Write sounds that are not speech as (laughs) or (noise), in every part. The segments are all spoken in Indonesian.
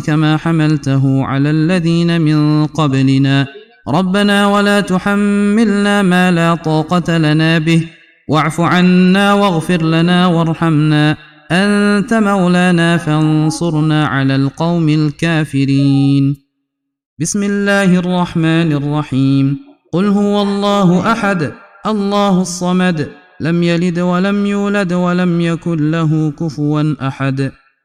كما حملته على الذين من قبلنا. ربنا ولا تحملنا ما لا طاقة لنا به. واعف عنا واغفر لنا وارحمنا. أنت مولانا فانصرنا على القوم الكافرين. بسم الله الرحمن الرحيم. قل هو الله أحد الله الصمد. لم يلد ولم يولد ولم يكن له كفوا أحد.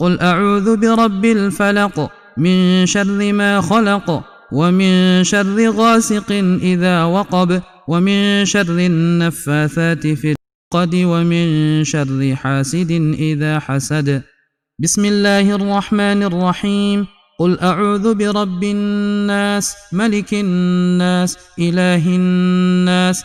قل أعوذ برب الفلق من شر ما خلق ومن شر غاسق إذا وقب ومن شر النفاثات في العقد ومن شر حاسد إذا حسد. بسم الله الرحمن الرحيم. قل أعوذ برب الناس ملك الناس إله الناس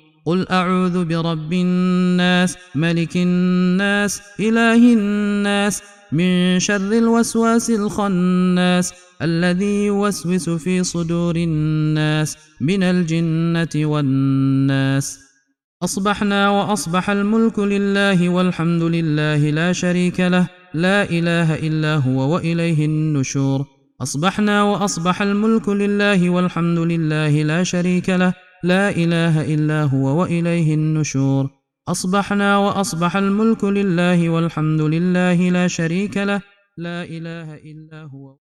قل أعوذ برب الناس ملك الناس إله الناس من شر الوسواس الخناس الذي يوسوس في صدور الناس من الجنة والناس. أصبحنا وأصبح الملك لله والحمد لله لا شريك له لا إله إلا هو وإليه النشور. أصبحنا وأصبح الملك لله والحمد لله لا شريك له لا إله إلا هو وإليه النشور. أصبحنا وأصبح الملك لله والحمد لله لا شريك له. لا إله إلا هو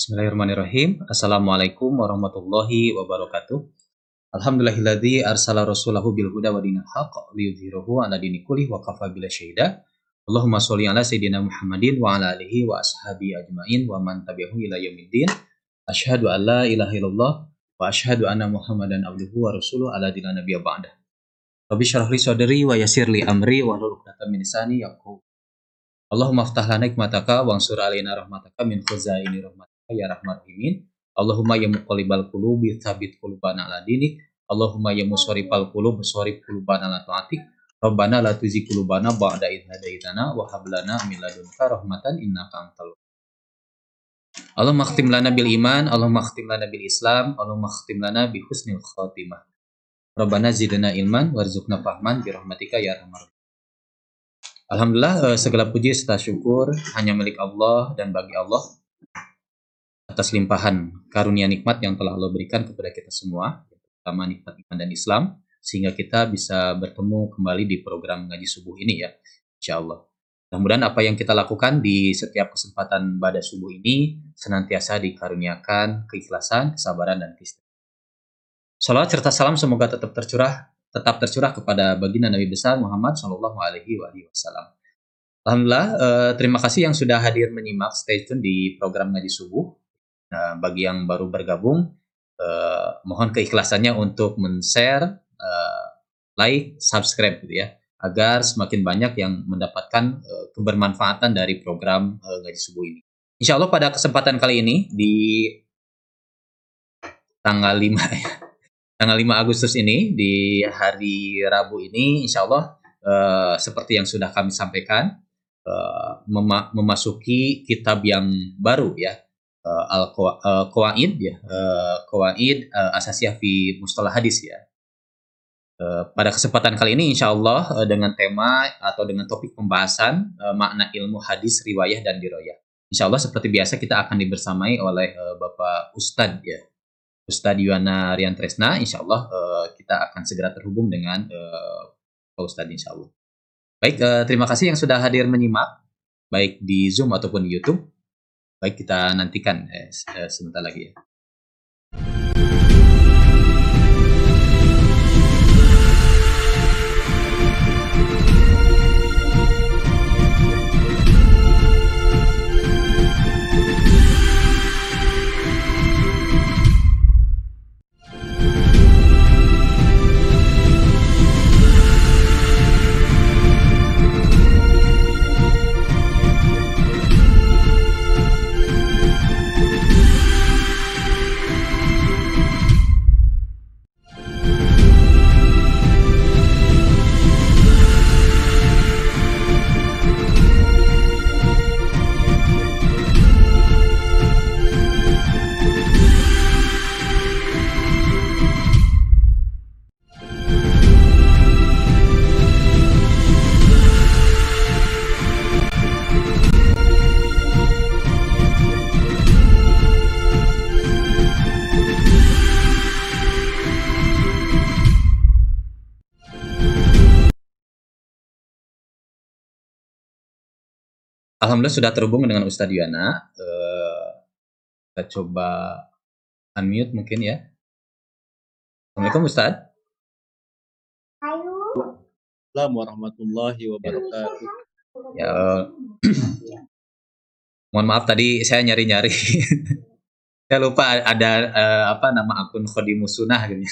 Bismillahirrahmanirrahim. Assalamualaikum warahmatullahi wabarakatuh. Alhamdulillahilladzi arsala rasulahu bil huda wa dinil haqq liyudhhirahu ala dini kulli wa kafa bila syahida. Allahumma sholli ala sayyidina Muhammadin wa ala alihi wa ashabi ajmain wa man tabi'ahu ila yaumiddin. Asyhadu an la ilaha illallah wa asyhadu anna Muhammadan abduhu wa rasuluhu ala dina nabiyya ba'da. Rabbi syrah sadri wa yassir li amri wa hlul 'uqdatam min lisani yafqahu. Allahumma aftah lana hikmataka wa ansur alaina rahmataka min khuzaini rahmatika ya rahman rahimin. Allahumma ya muqallibal qulubi tsabbit qulubana ala dinik. Allahumma ya musarrifal qulub musarrif qulubana ala taatik. Rabbana la tuzigh qulubana ba'da idh hadaitana wa hab lana min ladunka rahmatan innaka antal Allahumma khtim lana bil iman Allahumma khtim lana bil islam Allahumma khtim lana bi husnil khatimah. Rabbana zidna ilman warzuqna fahman bi rahmatika ya arhamar Alhamdulillah eh, segala puji serta syukur hanya milik Allah dan bagi Allah atas limpahan karunia nikmat yang telah Allah berikan kepada kita semua, terutama nikmat iman dan Islam, sehingga kita bisa bertemu kembali di program ngaji subuh ini ya, insya Allah. Mudah-mudahan apa yang kita lakukan di setiap kesempatan pada subuh ini senantiasa dikaruniakan keikhlasan, kesabaran, dan keistiqomahan. Salawat serta salam semoga tetap tercurah tetap tercurah kepada baginda Nabi besar Muhammad Shallallahu Alaihi Wasallam. Alhamdulillah, eh, terima kasih yang sudah hadir menyimak stay tune di program ngaji subuh. Nah, bagi yang baru bergabung, eh, mohon keikhlasannya untuk men-share, eh, like, subscribe gitu ya agar semakin banyak yang mendapatkan uh, kebermanfaatan dari program uh, ngaji subuh ini. Insya Allah pada kesempatan kali ini di tanggal 5 (laughs) ya, tanggal 5 Agustus ini di hari Rabu ini Insya Allah uh, seperti yang sudah kami sampaikan uh, mema memasuki kitab yang baru ya uh, al qawaid ya uh, qawaid uh, asasiyah fi mustalah hadis ya Eh, pada kesempatan kali ini insya Allah dengan tema atau dengan topik pembahasan makna ilmu hadis, riwayah, dan diroyah. Insya Allah seperti biasa kita akan dibersamai oleh Bapak Ustadz ya. Ustadz Yuwana Rian Tresna, insya Allah kita akan segera terhubung dengan uh, Pak Ustadz insya Allah. Baik, terima kasih yang sudah hadir menyimak, baik di Zoom ataupun di YouTube. Baik, kita nantikan eh, sebentar lagi ya. Alhamdulillah sudah terhubung dengan Ustadz Yana. Uh, kita coba unmute mungkin ya. Assalamualaikum Ustadz. Assalamualaikum warahmatullahi wabarakatuh. Ya, mohon maaf tadi saya nyari-nyari. (laughs) saya lupa ada uh, apa nama akun Khodimusunah gitu.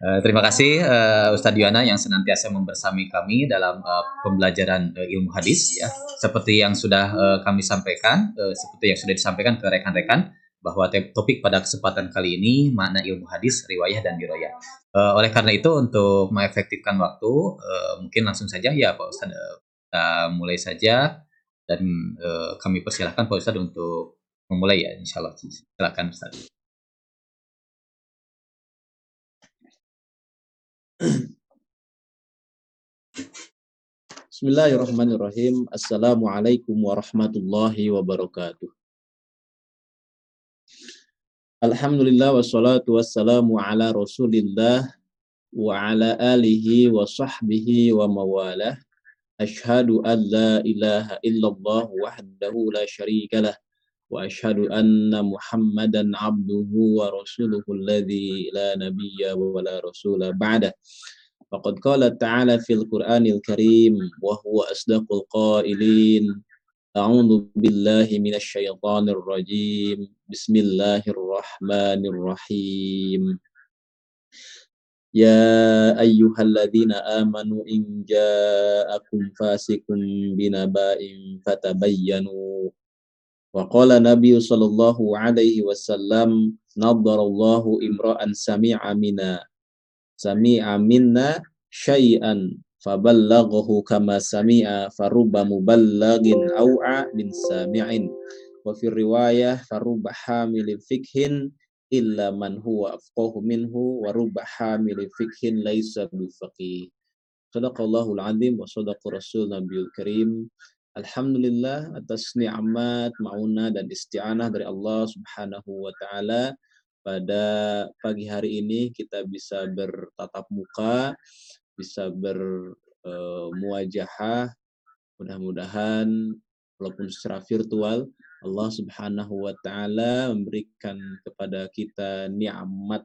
Uh, terima kasih uh, Ustadz Yuana yang senantiasa membersami kami dalam uh, pembelajaran uh, ilmu hadis ya. Seperti yang sudah uh, kami sampaikan, uh, seperti yang sudah disampaikan ke rekan-rekan bahwa topik pada kesempatan kali ini makna ilmu hadis, riwayah dan diroyah. Uh, oleh karena itu untuk mengefektifkan waktu, uh, mungkin langsung saja ya Pak Ustadz uh, kita mulai saja dan uh, kami persilahkan Pak Ustadz untuk memulai ya Insya Allah. Silakan Ustadz. Bismillahirrahmanirrahim. Assalamualaikum warahmatullahi wabarakatuh. Alhamdulillah wassalatu wassalamu ala rasulillah wa ala alihi wa sahbihi wa mawalah. Ashhadu an la ilaha illallah wahdahu la syarika lah. Muhammadan abduhu wa rasuluhu alladhi la nabiyya wa la rasula ba'dah. فقد قال تعالى في القرآن الكريم وهو أصدق القائلين أعوذ بالله من الشيطان الرجيم بسم الله الرحمن الرحيم يا أيها الذين آمنوا إن جاءكم فاسق بنبأ فتبينوا وقال النبي صلى الله عليه وسلم نظر الله امرأ سمع منا sami'a minna syai'an faballaghahu kama sami'a farubba muballagin au'a min sami'in wa fi riwayah farubba hamilin fikhin illa man huwa afqahu minhu wa rubba hamilin fikhin laisa bifaqih Sadaqallahul azim wa sadaqa rasul nabiyul karim Alhamdulillah atas nikmat, maunah dan isti'anah dari Allah Subhanahu wa taala. Pada pagi hari ini kita bisa bertatap muka, bisa bermuajahah, Mudah-mudahan walaupun secara virtual Allah Subhanahu wa taala memberikan kepada kita nikmat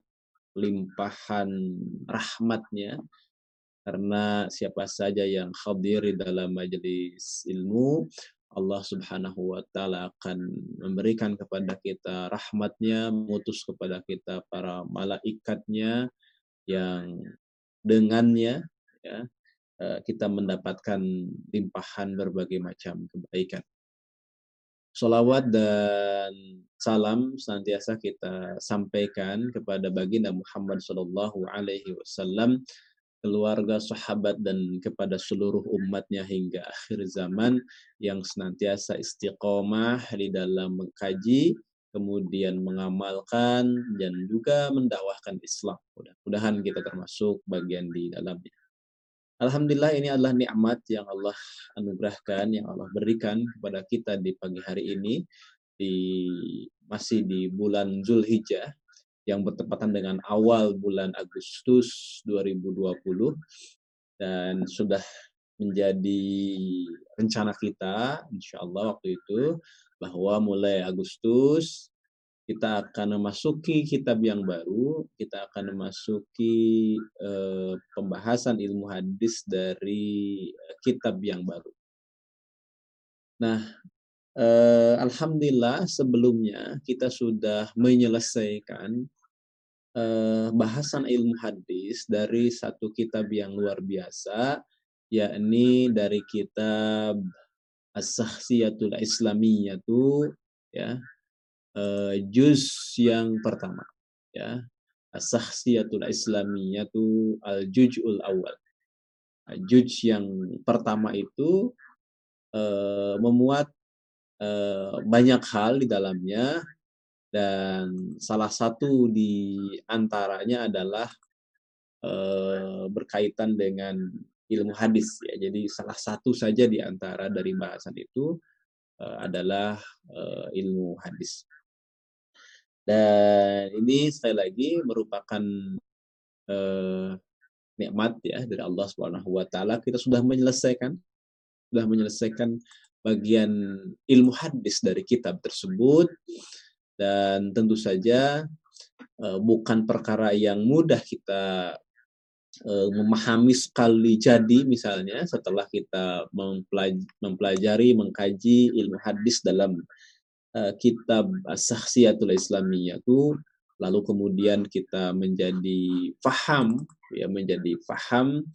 limpahan rahmatnya karena siapa saja yang hadir di dalam majelis ilmu Allah Subhanahu wa taala akan memberikan kepada kita rahmatnya, mengutus kepada kita para malaikatnya yang dengannya ya eh, kita mendapatkan limpahan berbagai macam kebaikan. Salawat dan salam senantiasa kita sampaikan kepada baginda Muhammad Sallallahu Alaihi Wasallam, keluarga, sahabat dan kepada seluruh umatnya hingga akhir zaman yang senantiasa istiqomah di dalam mengkaji, kemudian mengamalkan dan juga mendakwahkan Islam. Mudah-mudahan kita termasuk bagian di dalamnya. Alhamdulillah ini adalah nikmat yang Allah anugerahkan, yang Allah berikan kepada kita di pagi hari ini, di masih di bulan Zulhijjah, yang bertepatan dengan awal bulan Agustus 2020, dan sudah menjadi rencana kita, insya Allah waktu itu, bahwa mulai Agustus kita akan memasuki kitab yang baru, kita akan memasuki uh, pembahasan ilmu hadis dari uh, kitab yang baru. Nah, uh, alhamdulillah sebelumnya kita sudah menyelesaikan uh, bahasan ilmu hadis dari satu kitab yang luar biasa, yakni dari kitab As-Sahsiyatul Islamiyatu ya uh, juz yang pertama ya as-sahsiyatul islamiyatu al-juz'ul awal juz yang pertama itu uh, memuat uh, banyak hal di dalamnya dan salah satu di antaranya adalah uh, berkaitan dengan ilmu hadis ya. Jadi salah satu saja di antara dari bahasan itu uh, adalah ilmu hadis. Dan ini sekali lagi merupakan nikmat ya dari Allah Subhanahu wa taala. Kita sudah menyelesaikan sudah menyelesaikan bagian ilmu hadis dari kitab tersebut. Dan tentu saja uh, bukan perkara yang mudah kita uh, memahami sekali jadi misalnya setelah kita mempelajari mengkaji ilmu hadis dalam uh, kitab Sahsiyatul Islamiyah itu lalu kemudian kita menjadi faham ya menjadi faham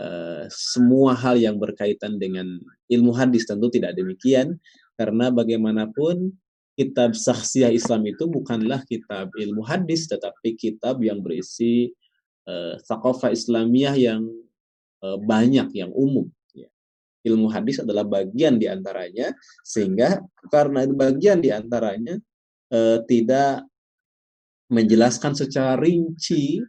uh, semua hal yang berkaitan dengan ilmu hadis tentu tidak demikian karena bagaimanapun kitab Sahsiyah Islam itu bukanlah kitab ilmu hadis tetapi kitab yang berisi uh, Islamiyah yang uh, banyak yang umum ilmu hadis adalah bagian di antaranya sehingga karena bagian di antaranya eh, tidak menjelaskan secara rinci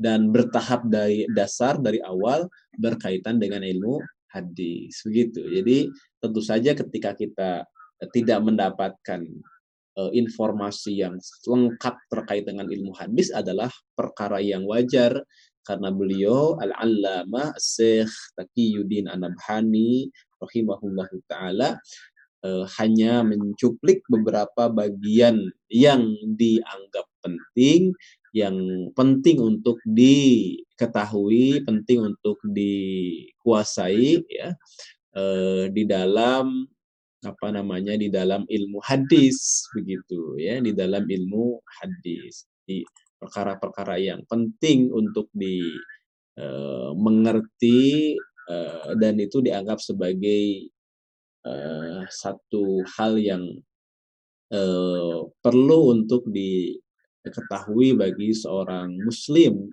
dan bertahap dari dasar dari awal berkaitan dengan ilmu hadis begitu. Jadi tentu saja ketika kita tidak mendapatkan uh, informasi yang lengkap terkait dengan ilmu hadis adalah perkara yang wajar karena beliau al-allama Syekh Taqiyuddin Anabhani rahimahullahu taala uh, hanya mencuplik beberapa bagian yang dianggap penting yang penting untuk diketahui, penting untuk dikuasai ya. Uh, di dalam apa namanya di dalam ilmu hadis begitu ya. Di dalam ilmu hadis. Di perkara-perkara yang penting untuk dimengerti eh, uh, uh, dan itu dianggap sebagai uh, satu hal yang uh, perlu untuk diketahui bagi seorang muslim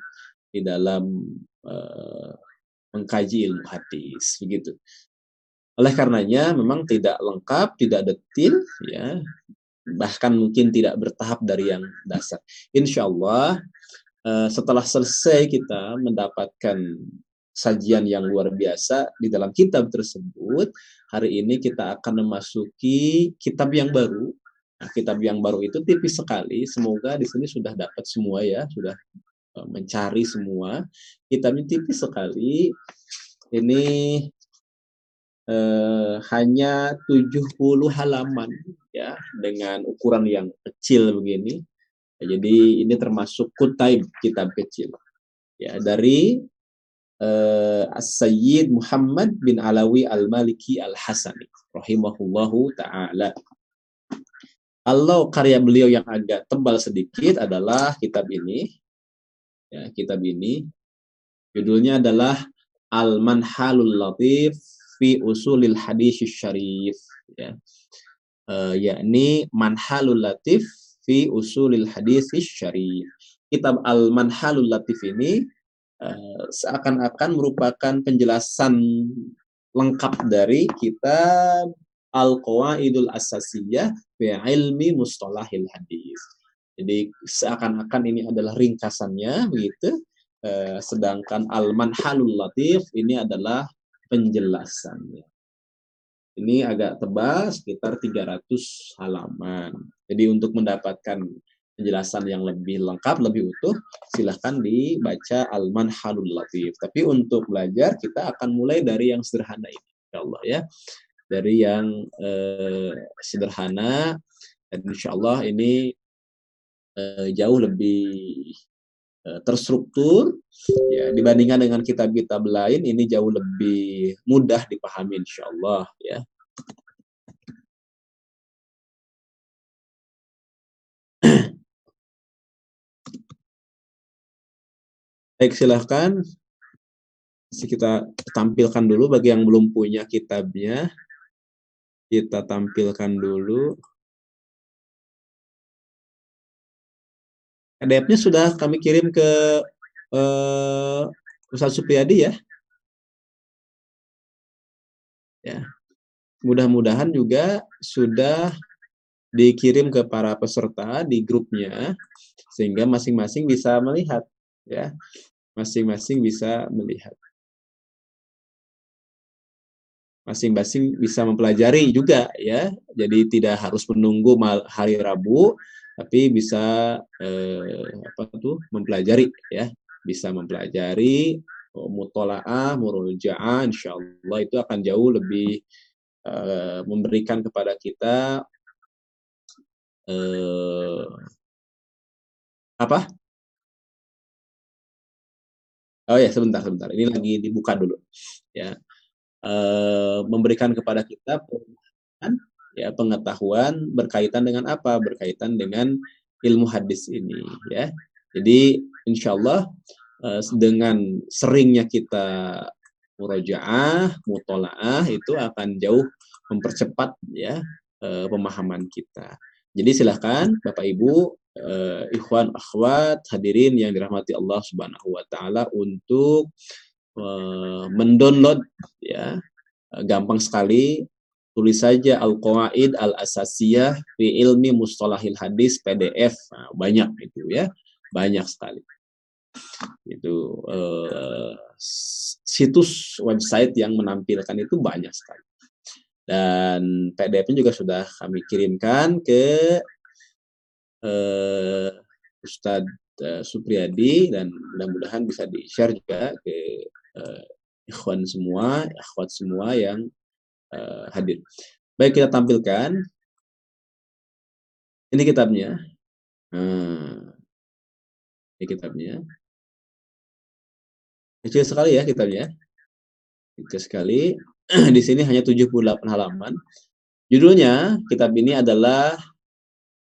di dalam uh, mengkaji ilmu hadis begitu. Oleh karenanya memang tidak lengkap, tidak detil ya bahkan mungkin tidak bertahap dari yang dasar. Insya Allah uh, setelah selesai kita mendapatkan sajian yang luar biasa di dalam kitab tersebut, hari ini kita akan memasuki kitab yang baru. Nah, kitab yang baru itu tipis sekali. Semoga di sini sudah dapat semua ya, sudah uh, mencari semua. Kitabnya tipis sekali. Ini eh, hanya 70 halaman ya dengan ukuran yang kecil begini. Jadi ini termasuk kutaib kitab kecil. Ya, dari uh, As-Sayyid Muhammad bin Alawi Al-Maliki Al-Hasani rahimahullahu taala. Kalau karya beliau yang agak tebal sedikit adalah kitab ini. Ya, kitab ini judulnya adalah Al-Manhalul Latif fi Usulil Hadis Syarif ya. Uh, yakni Manhalul Latif fi Usulil Hadis Syarif. Kitab Al-Manhalul Latif ini uh, seakan-akan merupakan penjelasan lengkap dari kitab Al-Qawaidul Asasiyah fi ilmi mustalahil hadis. Jadi seakan-akan ini adalah ringkasannya begitu. Eh, sedangkan Al-Manhalul Latif ini adalah penjelasannya. Ini agak tebal sekitar 300 halaman. Jadi untuk mendapatkan penjelasan yang lebih lengkap, lebih utuh, silahkan dibaca Al-Manhalul Latif. Tapi untuk belajar kita akan mulai dari yang sederhana ini, insya Allah ya dari yang eh, sederhana dan insya Allah ini eh, jauh lebih eh, terstruktur ya dibandingkan dengan kitab-kitab lain ini jauh lebih mudah dipahami insya Allah ya. Baik, silahkan kita tampilkan dulu bagi yang belum punya kitabnya kita tampilkan dulu. PDF-nya sudah kami kirim ke uh, Ustaz Supriyadi ya. Ya. Mudah-mudahan juga sudah dikirim ke para peserta di grupnya sehingga masing-masing bisa melihat ya. Masing-masing bisa melihat. Masing-masing bisa mempelajari juga ya. Jadi tidak harus menunggu hari Rabu, tapi bisa eh, apa tuh mempelajari ya, bisa mempelajari oh, mutolaah, murojaah, insya Allah itu akan jauh lebih eh, memberikan kepada kita eh, apa? Oh ya sebentar sebentar, ini lagi dibuka dulu ya Eh, memberikan kepada kita ya pengetahuan berkaitan dengan apa? Berkaitan dengan ilmu hadis ini, ya. Jadi insya Allah uh, dengan seringnya kita murojaah, mutolaah itu akan jauh mempercepat ya uh, pemahaman kita. Jadi silahkan Bapak Ibu, ikhwan, akhwat, hadirin yang dirahmati Allah Subhanahu Wa Taala untuk Eh, mendownload ya. Gampang sekali. Tulis saja al-qawaid al-asasiyah fi ilmi mustalahil hadis PDF nah, banyak itu ya. Banyak sekali. Itu uh, situs website yang menampilkan itu banyak sekali. Dan PDF-nya juga sudah kami kirimkan ke uh, Ustadz uh, Supriyadi dan mudah-mudahan bisa di-share juga ke uh, ikhwan semua, akhwat semua yang uh, hadir. Baik kita tampilkan. Ini kitabnya. Hmm. Ini kitabnya. Kecil sekali ya kitabnya. Kecil sekali. (clears throat) Di sini hanya 78 halaman. Judulnya kitab ini adalah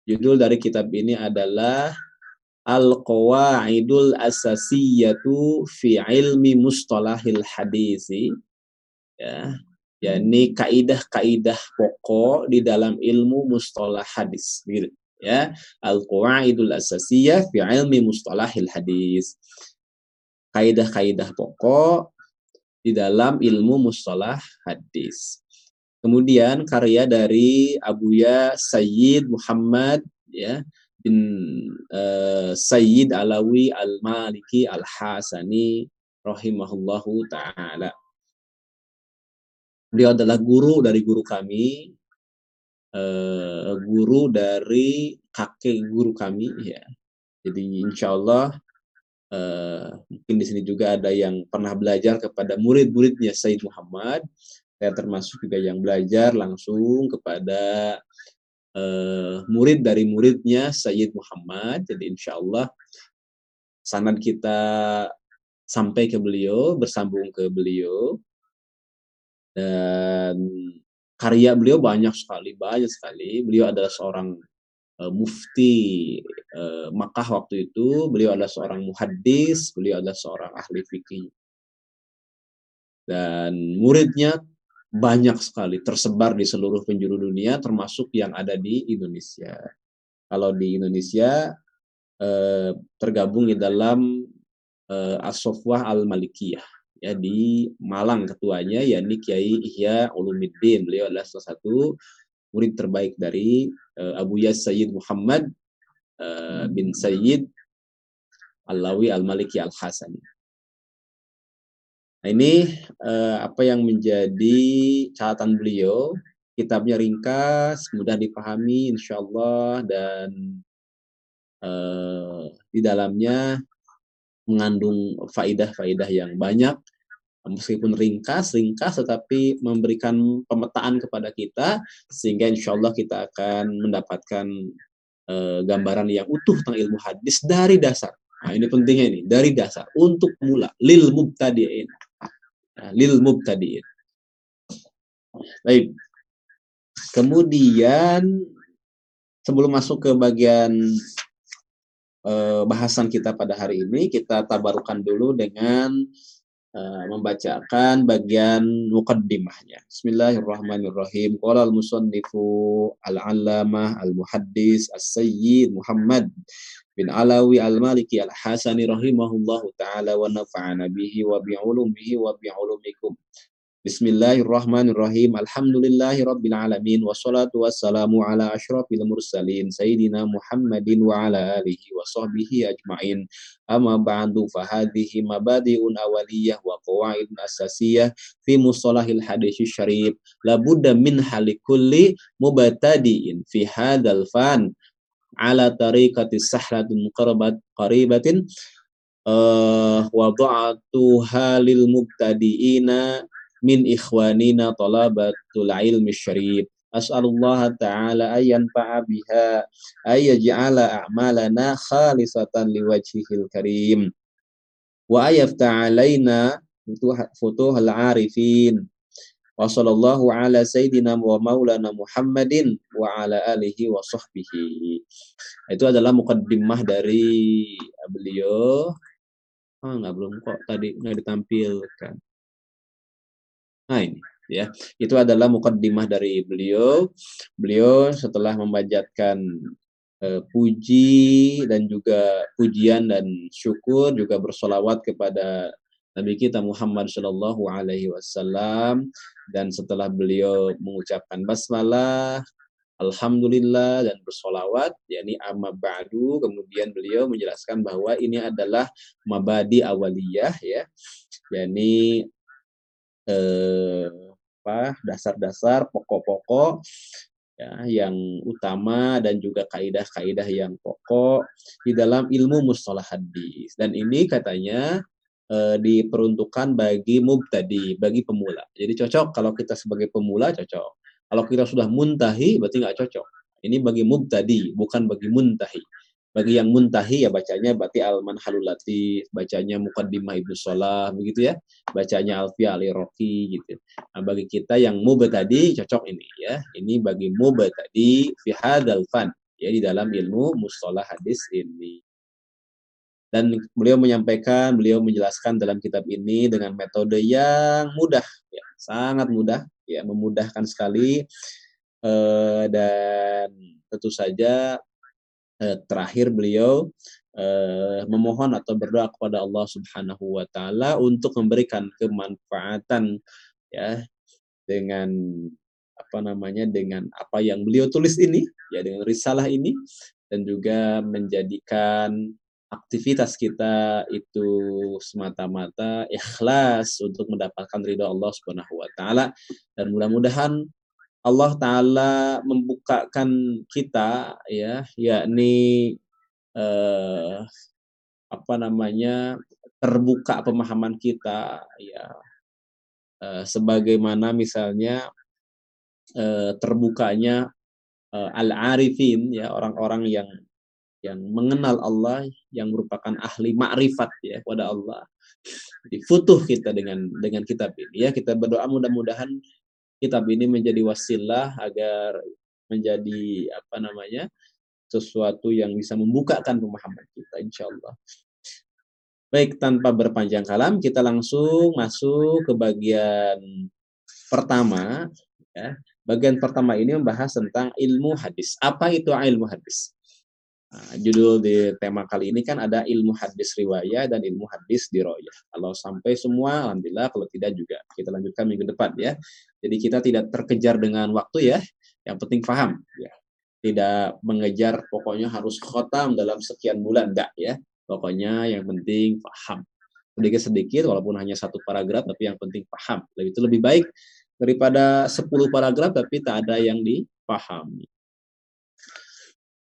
judul dari kitab ini adalah al-qawaidul asasiyatu fi ilmi mustalahil hadisi ya. Yakni kaidah-kaidah pokok di dalam ilmu mustalah hadis gitu ya. Al-qawaidul asasiyah fi ilmi mustalahil hadis. Kaidah-kaidah pokok di dalam ilmu mustalah hadis. Kemudian karya dari Abuya Sayyid Muhammad ya bin uh, Sayyid Alawi Al-Maliki Al-Hasani rahimahullahu taala. Beliau adalah guru dari guru kami, uh, guru dari kakek guru kami ya. Jadi insya Allah uh, mungkin di sini juga ada yang pernah belajar kepada murid-muridnya Sayyid Muhammad. Saya termasuk juga yang belajar langsung kepada uh, murid dari muridnya Sayyid Muhammad. Jadi insya Allah sanad kita sampai ke beliau, bersambung ke beliau. Dan karya beliau banyak sekali, banyak sekali. Beliau adalah seorang uh, mufti uh, Makkah waktu itu, beliau adalah seorang muhaddis, beliau adalah seorang ahli fikih. Dan muridnya banyak sekali tersebar di seluruh penjuru dunia termasuk yang ada di Indonesia. Kalau di Indonesia eh, tergabung di dalam eh, As-Sofwah Al-Malikiyah ya di Malang ketuanya yakni Kiai Ihya Ulumuddin. Beliau adalah salah satu murid terbaik dari eh, Abu Yas Sayyid Muhammad eh, bin Sayyid Alawi Al-Maliki Al-Hasani. Nah, ini uh, apa yang menjadi catatan beliau. Kitabnya ringkas, mudah dipahami insya Allah dan uh, di dalamnya mengandung faidah-faidah yang banyak. Meskipun ringkas, ringkas tetapi memberikan pemetaan kepada kita sehingga insya Allah kita akan mendapatkan uh, gambaran yang utuh tentang ilmu hadis dari dasar. Nah, ini pentingnya ini dari dasar untuk mula lil mubtadi'in lil mubtadi'in. Baik. Kemudian sebelum masuk ke bagian uh, bahasan kita pada hari ini, kita tabarukan dulu dengan membacakan bagian mukaddimahnya. Bismillahirrahmanirrahim. Qala al-musannifu al-allamah al-muhaddis as-sayyid Muhammad bin Alawi Al-Maliki Al-Hasani rahimahullahu taala wa nafa'ana bihi wa bi ulumihi wa bi ulumikum. Bismillahirrahmanirrahim. Alhamdulillahi wassalatu wassalamu ala asyrafil mursalin sayyidina Muhammadin wa ala alihi wa sahbihi ajmain. Amma ba'du fa mabadi'un awaliyah wa qawaidun asasiyah fi mustalahil hadis syarif. La min halikulli mubtadi'in fi hadzal fan ala tariqati sahlatin qaribatin uh, wada'atuha lil mubtadi'ina min ikhwanina talabatul ilmi syarif as'alullah ta'ala ayyan fa'a biha ayyaj'ala a'malana khalisatan liwajhihil karim wa ayafta alaina futuhal arifin wa sallallahu ala sayyidina wa maulana Muhammadin wa ala alihi wa sahbihi. Itu adalah mukaddimah dari beliau. Ah, enggak belum kok tadi enggak ditampilkan. Nah, ini ya. Itu adalah mukaddimah dari beliau. Beliau setelah membacakan uh, puji dan juga pujian dan syukur juga bersolawat kepada Nabi kita Muhammad Shallallahu Alaihi Wasallam dan setelah beliau mengucapkan basmalah, alhamdulillah dan bersolawat, yakni amma ba'du, kemudian beliau menjelaskan bahwa ini adalah mabadi awaliyah ya, yakni eh, apa dasar-dasar pokok-pokok ya, yang utama dan juga kaidah-kaidah yang pokok di dalam ilmu mustalah hadis dan ini katanya e, diperuntukkan bagi mubtadi, bagi pemula. Jadi cocok kalau kita sebagai pemula cocok. Kalau kita sudah muntahi berarti nggak cocok. Ini bagi mubtadi, bukan bagi muntahi. Bagi yang muntahi ya bacanya berarti Alman Halulati, bacanya Muqaddimah Ibnu Salah, begitu ya. Bacanya Alfiya Ali Roki gitu. Nah, bagi kita yang mubtadi cocok ini ya. Ini bagi mubtadi fi hadzal fan ya di dalam ilmu mustalah hadis ini. Dan beliau menyampaikan, beliau menjelaskan dalam kitab ini dengan metode yang mudah, ya, sangat mudah, ya, memudahkan sekali. Eh, dan tentu saja eh, terakhir beliau eh, memohon atau berdoa kepada Allah Subhanahu Wa Taala untuk memberikan kemanfaatan, ya, dengan apa namanya dengan apa yang beliau tulis ini, ya dengan risalah ini, dan juga menjadikan aktivitas kita itu semata-mata ikhlas untuk mendapatkan ridho Allah Subhanahu wa taala. Dan mudah-mudahan Allah taala membukakan kita ya yakni eh, apa namanya terbuka pemahaman kita ya. Uh, sebagaimana misalnya uh, terbukanya uh, al-arifin ya orang-orang yang yang mengenal Allah yang merupakan ahli makrifat ya kepada Allah. Difutuh kita dengan dengan kitab ini ya. Kita berdoa mudah-mudahan kitab ini menjadi wasilah agar menjadi apa namanya sesuatu yang bisa membukakan pemahaman kita insya Allah baik tanpa berpanjang kalam kita langsung masuk ke bagian pertama ya. Bagian pertama ini membahas tentang ilmu hadis. Apa itu ilmu hadis Nah, judul di tema kali ini kan ada ilmu hadis riwayat dan ilmu hadis diroyah. Kalau sampai semua, alhamdulillah. Kalau tidak juga kita lanjutkan minggu depan ya. Jadi kita tidak terkejar dengan waktu ya. Yang penting paham ya. Tidak mengejar pokoknya harus khotam dalam sekian bulan enggak ya. Pokoknya yang penting paham. Sedikit-sedikit walaupun hanya satu paragraf tapi yang penting paham. Lebih itu lebih baik daripada 10 paragraf tapi tak ada yang dipahami.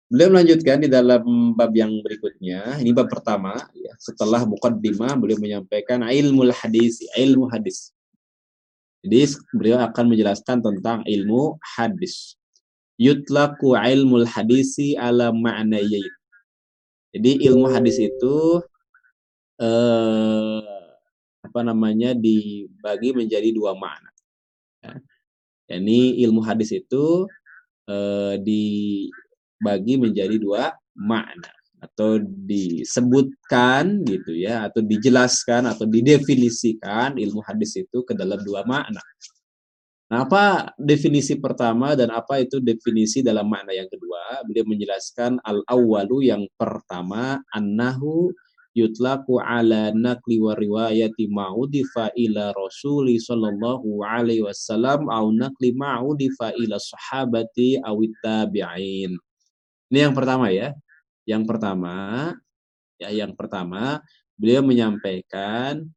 Beliau melanjutkan di dalam bab yang berikutnya, ini bab pertama, ya, setelah muqaddimah beliau menyampaikan ilmu hadis, ilmu hadis. Jadi beliau akan menjelaskan tentang ilmu hadis. Yutlaku ilmu hadisi ala ma'nayain. Jadi ilmu hadis itu eh, apa namanya dibagi menjadi dua makna. Ya. Ini ilmu hadis itu eh, di bagi menjadi dua makna atau disebutkan gitu ya atau dijelaskan atau didefinisikan ilmu hadis itu ke dalam dua makna. Nah, apa definisi pertama dan apa itu definisi dalam makna yang kedua? Beliau menjelaskan al-awwalu yang pertama annahu yutlaku ala nakli wa riwayati ma'udifa ila rasuli sallallahu alaihi wasallam au nakli ma'udifa ila sahabati awit tabi'in. Ini yang pertama ya. Yang pertama, ya yang pertama beliau menyampaikan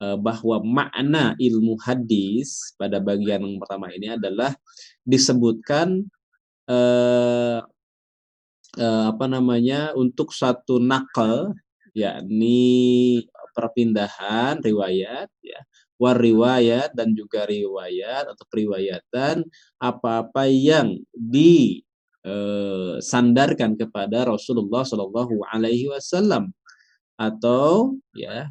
uh, bahwa makna ilmu hadis pada bagian yang pertama ini adalah disebutkan uh, uh, apa namanya untuk satu nakal yakni perpindahan riwayat ya war riwayat dan juga riwayat atau periwayatan apa-apa yang di eh, sandarkan kepada Rasulullah Shallallahu Alaihi Wasallam atau ya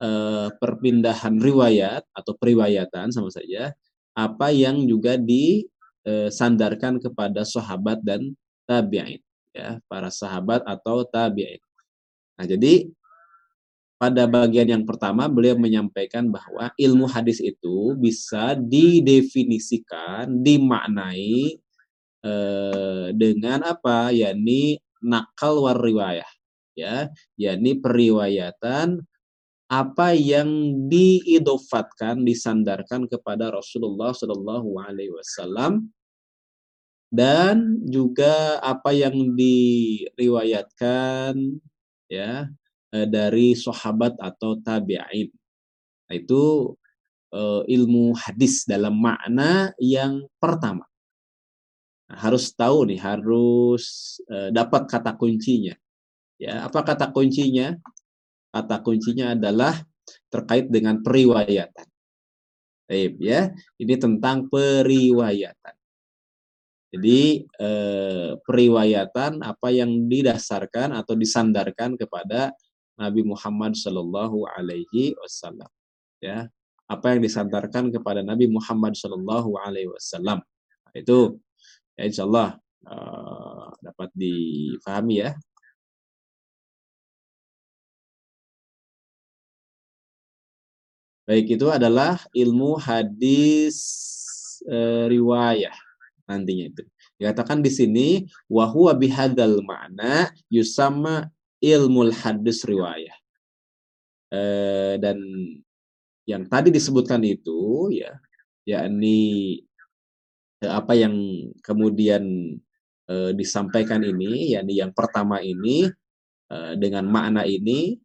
eh, perpindahan riwayat atau periwayatan sama saja apa yang juga disandarkan eh, kepada sahabat dan tabi'in ya para sahabat atau tabi'in. Nah, jadi pada bagian yang pertama beliau menyampaikan bahwa ilmu hadis itu bisa didefinisikan, dimaknai eh, dengan apa? yakni nakal war riwayah ya, yakni periwayatan apa yang diidofatkan, disandarkan kepada Rasulullah Shallallahu Alaihi Wasallam dan juga apa yang diriwayatkan ya eh, dari sahabat atau tabi'in. Nah, itu eh, ilmu hadis dalam makna yang pertama harus tahu nih, harus uh, dapat kata kuncinya. Ya, apa kata kuncinya? Kata kuncinya adalah terkait dengan periwayatan. Baik, ya. Ini tentang periwayatan. Jadi eh, periwayatan apa yang didasarkan atau disandarkan kepada Nabi Muhammad Shallallahu Alaihi Wasallam. Ya, apa yang disandarkan kepada Nabi Muhammad Shallallahu Alaihi Wasallam. Itu ya insya Allah uh, dapat difahami ya. Baik itu adalah ilmu hadis e, riwayah nantinya itu. Dikatakan di sini wahwa bihadal makna yusama ilmu hadis riwayah. E, dan yang tadi disebutkan itu ya yakni apa yang kemudian e, disampaikan ini, yakni yang pertama ini e, dengan makna ini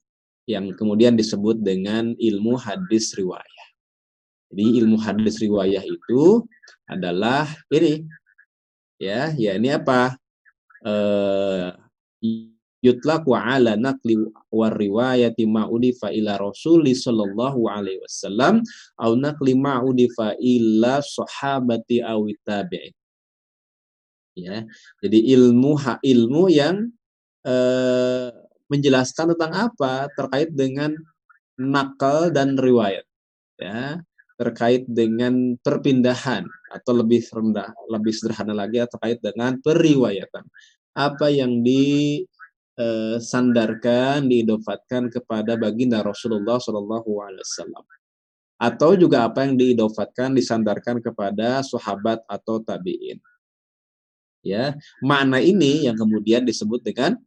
yang kemudian disebut dengan ilmu hadis riwayah. Jadi ilmu hadis riwayah itu adalah ini ya, ya ini apa? E, yutlaqu ala naqli wa riwayati ma udifa ila rasuli sallallahu alaihi wasallam au naqli ma udifa ila sahabati aw tabi'in. Ya jadi ilmu ha ilmu yang eh, menjelaskan tentang apa? Terkait dengan nakal dan riwayat ya. Terkait dengan perpindahan atau lebih rendah, lebih sederhana lagi terkait dengan periwayatan. Apa yang disandarkan, eh, diidofatkan kepada baginda Rasulullah Shallallahu Alaihi Wasallam, atau juga apa yang diidofatkan, disandarkan kepada sahabat atau tabiin. Ya, makna ini yang kemudian disebut dengan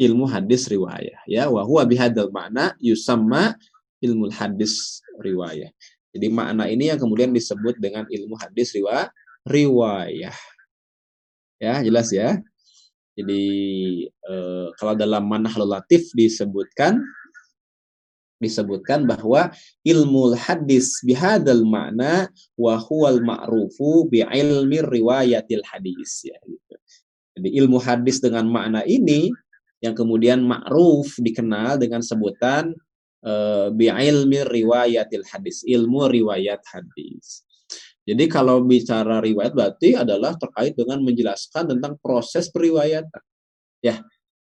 ilmu hadis riwayah. Ya, wahwa bihadal makna yusamma ilmu hadis riwayah. Jadi makna ini yang kemudian disebut dengan ilmu hadis riwa, riwayah. Ya, jelas ya. Jadi eh, kalau dalam manah latif disebutkan disebutkan bahwa ilmu hadis bihadal makna wa huwal ma'rufu bi ilmi riwayatil hadis ya gitu. Jadi ilmu hadis dengan makna ini yang kemudian ma'ruf dikenal dengan sebutan Eh, bi'ilmi riwayatil hadis, ilmu riwayat hadis. Jadi kalau bicara riwayat berarti adalah terkait dengan menjelaskan tentang proses periwayatan. Ya,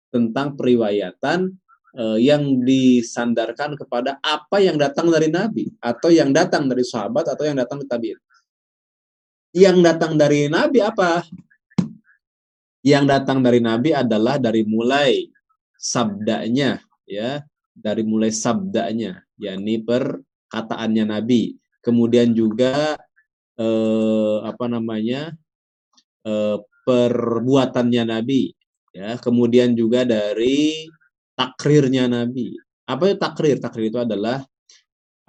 tentang periwayatan eh, yang disandarkan kepada apa yang datang dari Nabi atau yang datang dari sahabat atau yang datang dari tabi'in. Yang datang dari Nabi apa? Yang datang dari Nabi adalah dari mulai sabdanya ya dari mulai sabdanya, yakni perkataannya Nabi. Kemudian juga eh, apa namanya eh, perbuatannya Nabi, ya. Kemudian juga dari takrirnya Nabi. Apa itu takrir? Takrir itu adalah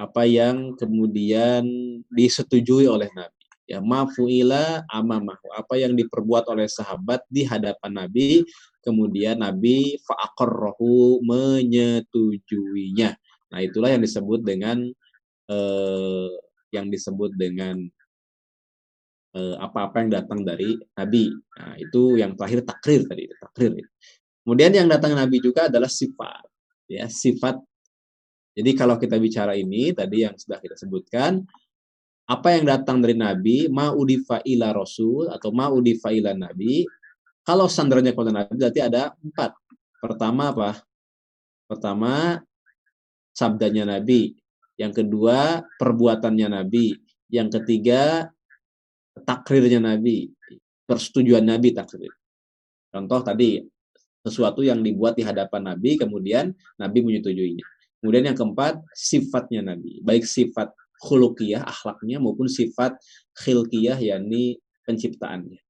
apa yang kemudian disetujui oleh Nabi. Ya, mafuila amamahu. Apa yang diperbuat oleh sahabat di hadapan Nabi kemudian Nabi fa'aqarrahu menyetujuinya. Nah, itulah yang disebut dengan eh, yang disebut dengan apa-apa yang datang dari Nabi. Nah, itu yang terakhir takrir tadi, takrir. Kemudian yang datang Nabi juga adalah sifat. Ya, sifat. Jadi kalau kita bicara ini tadi yang sudah kita sebutkan, apa yang datang dari Nabi, ma'udifa ila rasul atau ma'udifa ila nabi, kalau sandarnya kepada Nabi berarti ada empat. Pertama apa? Pertama sabdanya Nabi. Yang kedua perbuatannya Nabi. Yang ketiga takrirnya Nabi. Persetujuan Nabi takrir. Contoh tadi sesuatu yang dibuat di hadapan Nabi kemudian Nabi menyetujuinya. Kemudian yang keempat sifatnya Nabi. Baik sifat khulukiyah, akhlaknya maupun sifat khilkiyah yakni penciptaannya.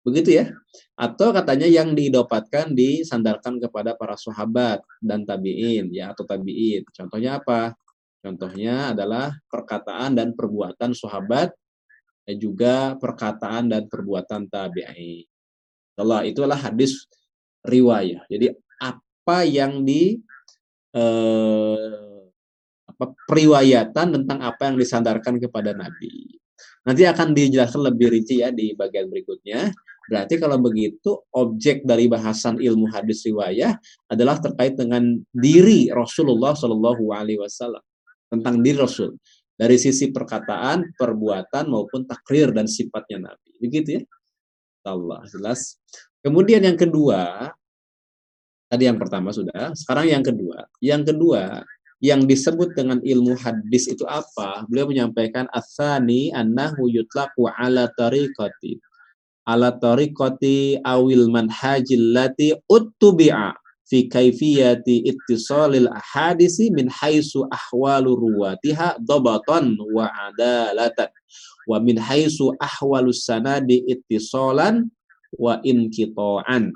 Begitu ya. Atau katanya yang didapatkan disandarkan kepada para sahabat dan tabi'in ya atau tabi'in. Contohnya apa? Contohnya adalah perkataan dan perbuatan sahabat dan juga perkataan dan perbuatan tabi'in. Allah itulah hadis riwayah. Jadi apa yang di eh, apa periwayatan tentang apa yang disandarkan kepada Nabi. Nanti akan dijelaskan lebih rinci ya di bagian berikutnya. Berarti kalau begitu objek dari bahasan ilmu hadis riwayah adalah terkait dengan diri Rasulullah Shallallahu Alaihi Wasallam tentang diri Rasul dari sisi perkataan, perbuatan maupun takrir dan sifatnya Nabi. Begitu ya? Allah jelas. Kemudian yang kedua, tadi yang pertama sudah, sekarang yang kedua. Yang kedua, yang disebut dengan ilmu hadis itu apa? Beliau menyampaikan asani annahu yutlaqu ala tariqati ala tariqati awil manhajil lati uttubi'a fi kaifiyati ittisalil ahadisi min haisu ahwalu ruwatiha dabatan wa adalatan. Wa min haisu ahwalu sanadi ittisalan wa inqita'an.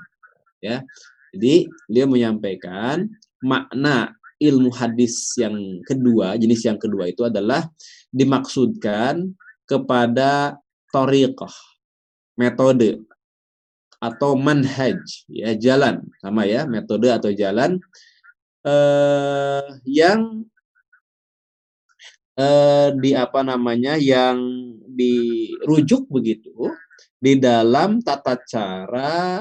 Ya. Jadi dia menyampaikan makna ilmu hadis yang kedua jenis yang kedua itu adalah dimaksudkan kepada tariqah metode atau manhaj ya jalan sama ya metode atau jalan eh, yang eh, di apa namanya yang dirujuk begitu di dalam tata cara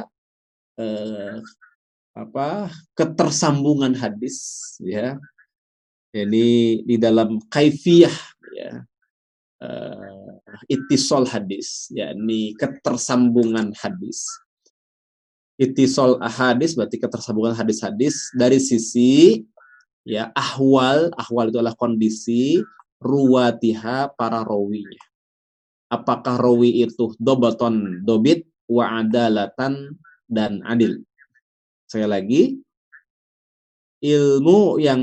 eh, apa ketersambungan hadis ya. Ini di dalam kaifiyah ya uh, itisol hadis yakni ketersambungan hadis itisol hadis berarti ketersambungan hadis-hadis dari sisi ya ahwal ahwal itu adalah kondisi ruwatiha para rawinya. Apakah rawi itu dobaton dobit wa adalatan dan adil? Sekali lagi, ilmu yang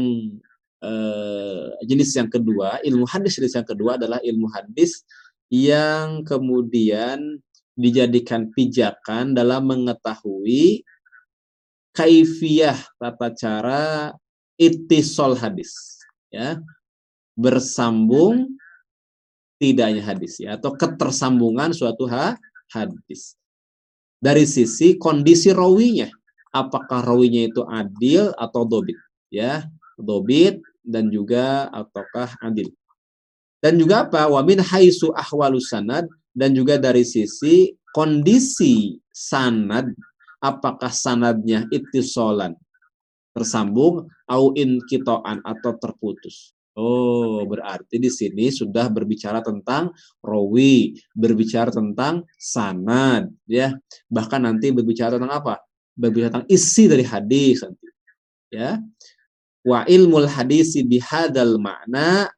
eh, jenis yang kedua, ilmu hadis jenis yang kedua adalah ilmu hadis yang kemudian dijadikan pijakan dalam mengetahui kaifiyah tata cara itisol hadis ya. Bersambung tidaknya hadis ya atau ketersambungan suatu ha, hadis. Dari sisi kondisi rawinya apakah rawinya itu adil atau dobit ya dobit dan juga ataukah adil. Dan juga apa? Wamin haisu ahwalus sanad dan juga dari sisi kondisi sanad apakah sanadnya ittisolan tersambung au kitoan atau terputus Oh, berarti di sini sudah berbicara tentang rawi, berbicara tentang sanad, ya. Bahkan nanti berbicara tentang apa? berbicara tentang isi dari hadis. Ya. Wa ilmul hadisi bihadal makna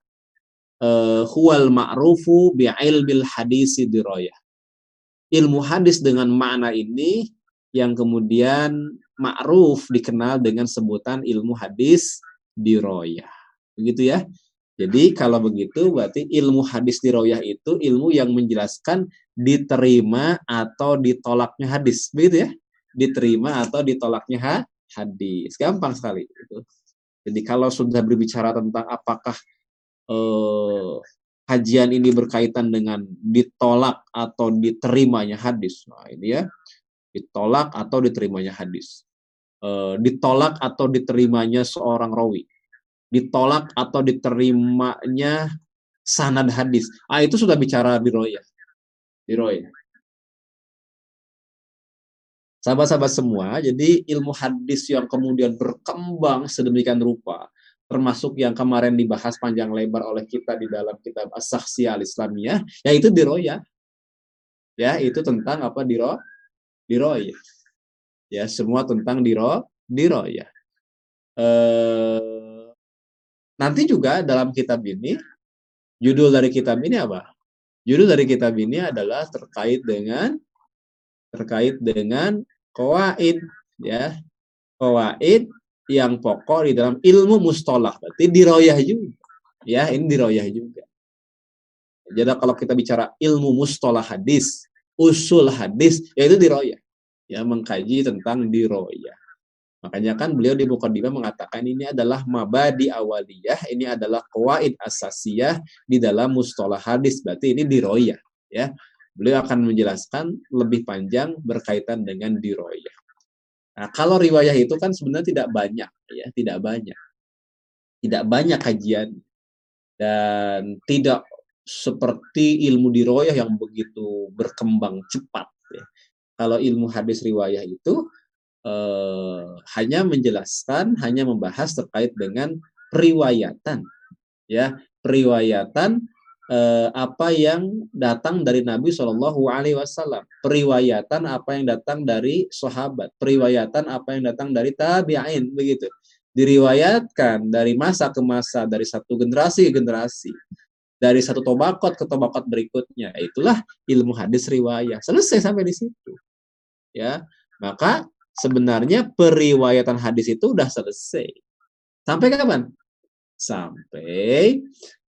uh, huwal ma'rufu bi ilmil hadisi diroyah. Ilmu hadis dengan makna ini yang kemudian ma'ruf dikenal dengan sebutan ilmu hadis diroyah. Begitu ya. Jadi kalau begitu berarti ilmu hadis diroyah itu ilmu yang menjelaskan diterima atau ditolaknya hadis. Begitu ya diterima atau ditolaknya hadis. Gampang sekali. Jadi kalau sudah berbicara tentang apakah eh, kajian ini berkaitan dengan ditolak atau diterimanya hadis, nah ini ya. Ditolak atau diterimanya hadis, eh, ditolak atau diterimanya seorang rawi, ditolak atau diterimanya sanad hadis, ah itu sudah bicara di roya, di roya. Sahabat-sahabat semua, jadi ilmu hadis yang kemudian berkembang sedemikian rupa, termasuk yang kemarin dibahas panjang lebar oleh kita di dalam kitab As-Saksi Al-Islamiyah, yaitu diroya. Ya, itu tentang apa diro? Diroya. Ya, semua tentang diro, diroya. Eh, nanti juga dalam kitab ini, judul dari kitab ini apa? Judul dari kitab ini adalah terkait dengan terkait dengan kawaid ya kawaid yang pokok di dalam ilmu mustolah berarti diroyah juga. Ya ini diroyah juga. Jadi kalau kita bicara ilmu mustolah hadis usul hadis yaitu diroyah. Ya mengkaji tentang diroyah. Makanya kan beliau di mukadimah mengatakan ini adalah mabadi awaliyah ini adalah kawaid asasiyah di dalam mustolah hadis. Berarti ini diroyah ya. Beliau akan menjelaskan lebih panjang berkaitan dengan diroyah. Nah, kalau riwayah itu kan sebenarnya tidak banyak, ya, tidak banyak, tidak banyak kajian dan tidak seperti ilmu diroyah yang begitu berkembang cepat. Ya. Kalau ilmu hadis riwayah itu eh, hanya menjelaskan, hanya membahas terkait dengan periwayatan, ya, periwayatan eh, apa yang datang dari Nabi Shallallahu Alaihi Wasallam, periwayatan apa yang datang dari sahabat, periwayatan apa yang datang dari tabi'in, begitu. Diriwayatkan dari masa ke masa, dari satu generasi ke generasi, dari satu tobakot ke tobakot berikutnya. Itulah ilmu hadis riwayat. Selesai sampai di situ. Ya, maka sebenarnya periwayatan hadis itu udah selesai. Sampai kapan? Sampai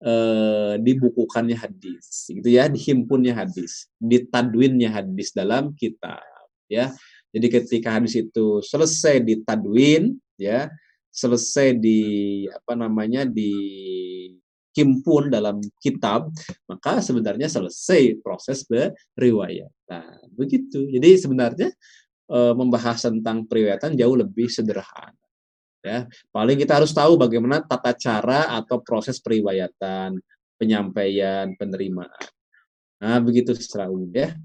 eh, dibukukannya hadis, gitu ya, dihimpunnya hadis, ditadwinnya hadis dalam kitab, ya. Jadi ketika hadis itu selesai ditadwin, ya, selesai di apa namanya di himpun dalam kitab, maka sebenarnya selesai proses periwayatan. Begitu. Jadi sebenarnya e, membahas tentang periwayatan jauh lebih sederhana. Ya, paling kita harus tahu bagaimana tata cara atau proses periwayatan, penyampaian, penerimaan. Nah, begitu secara umum ya.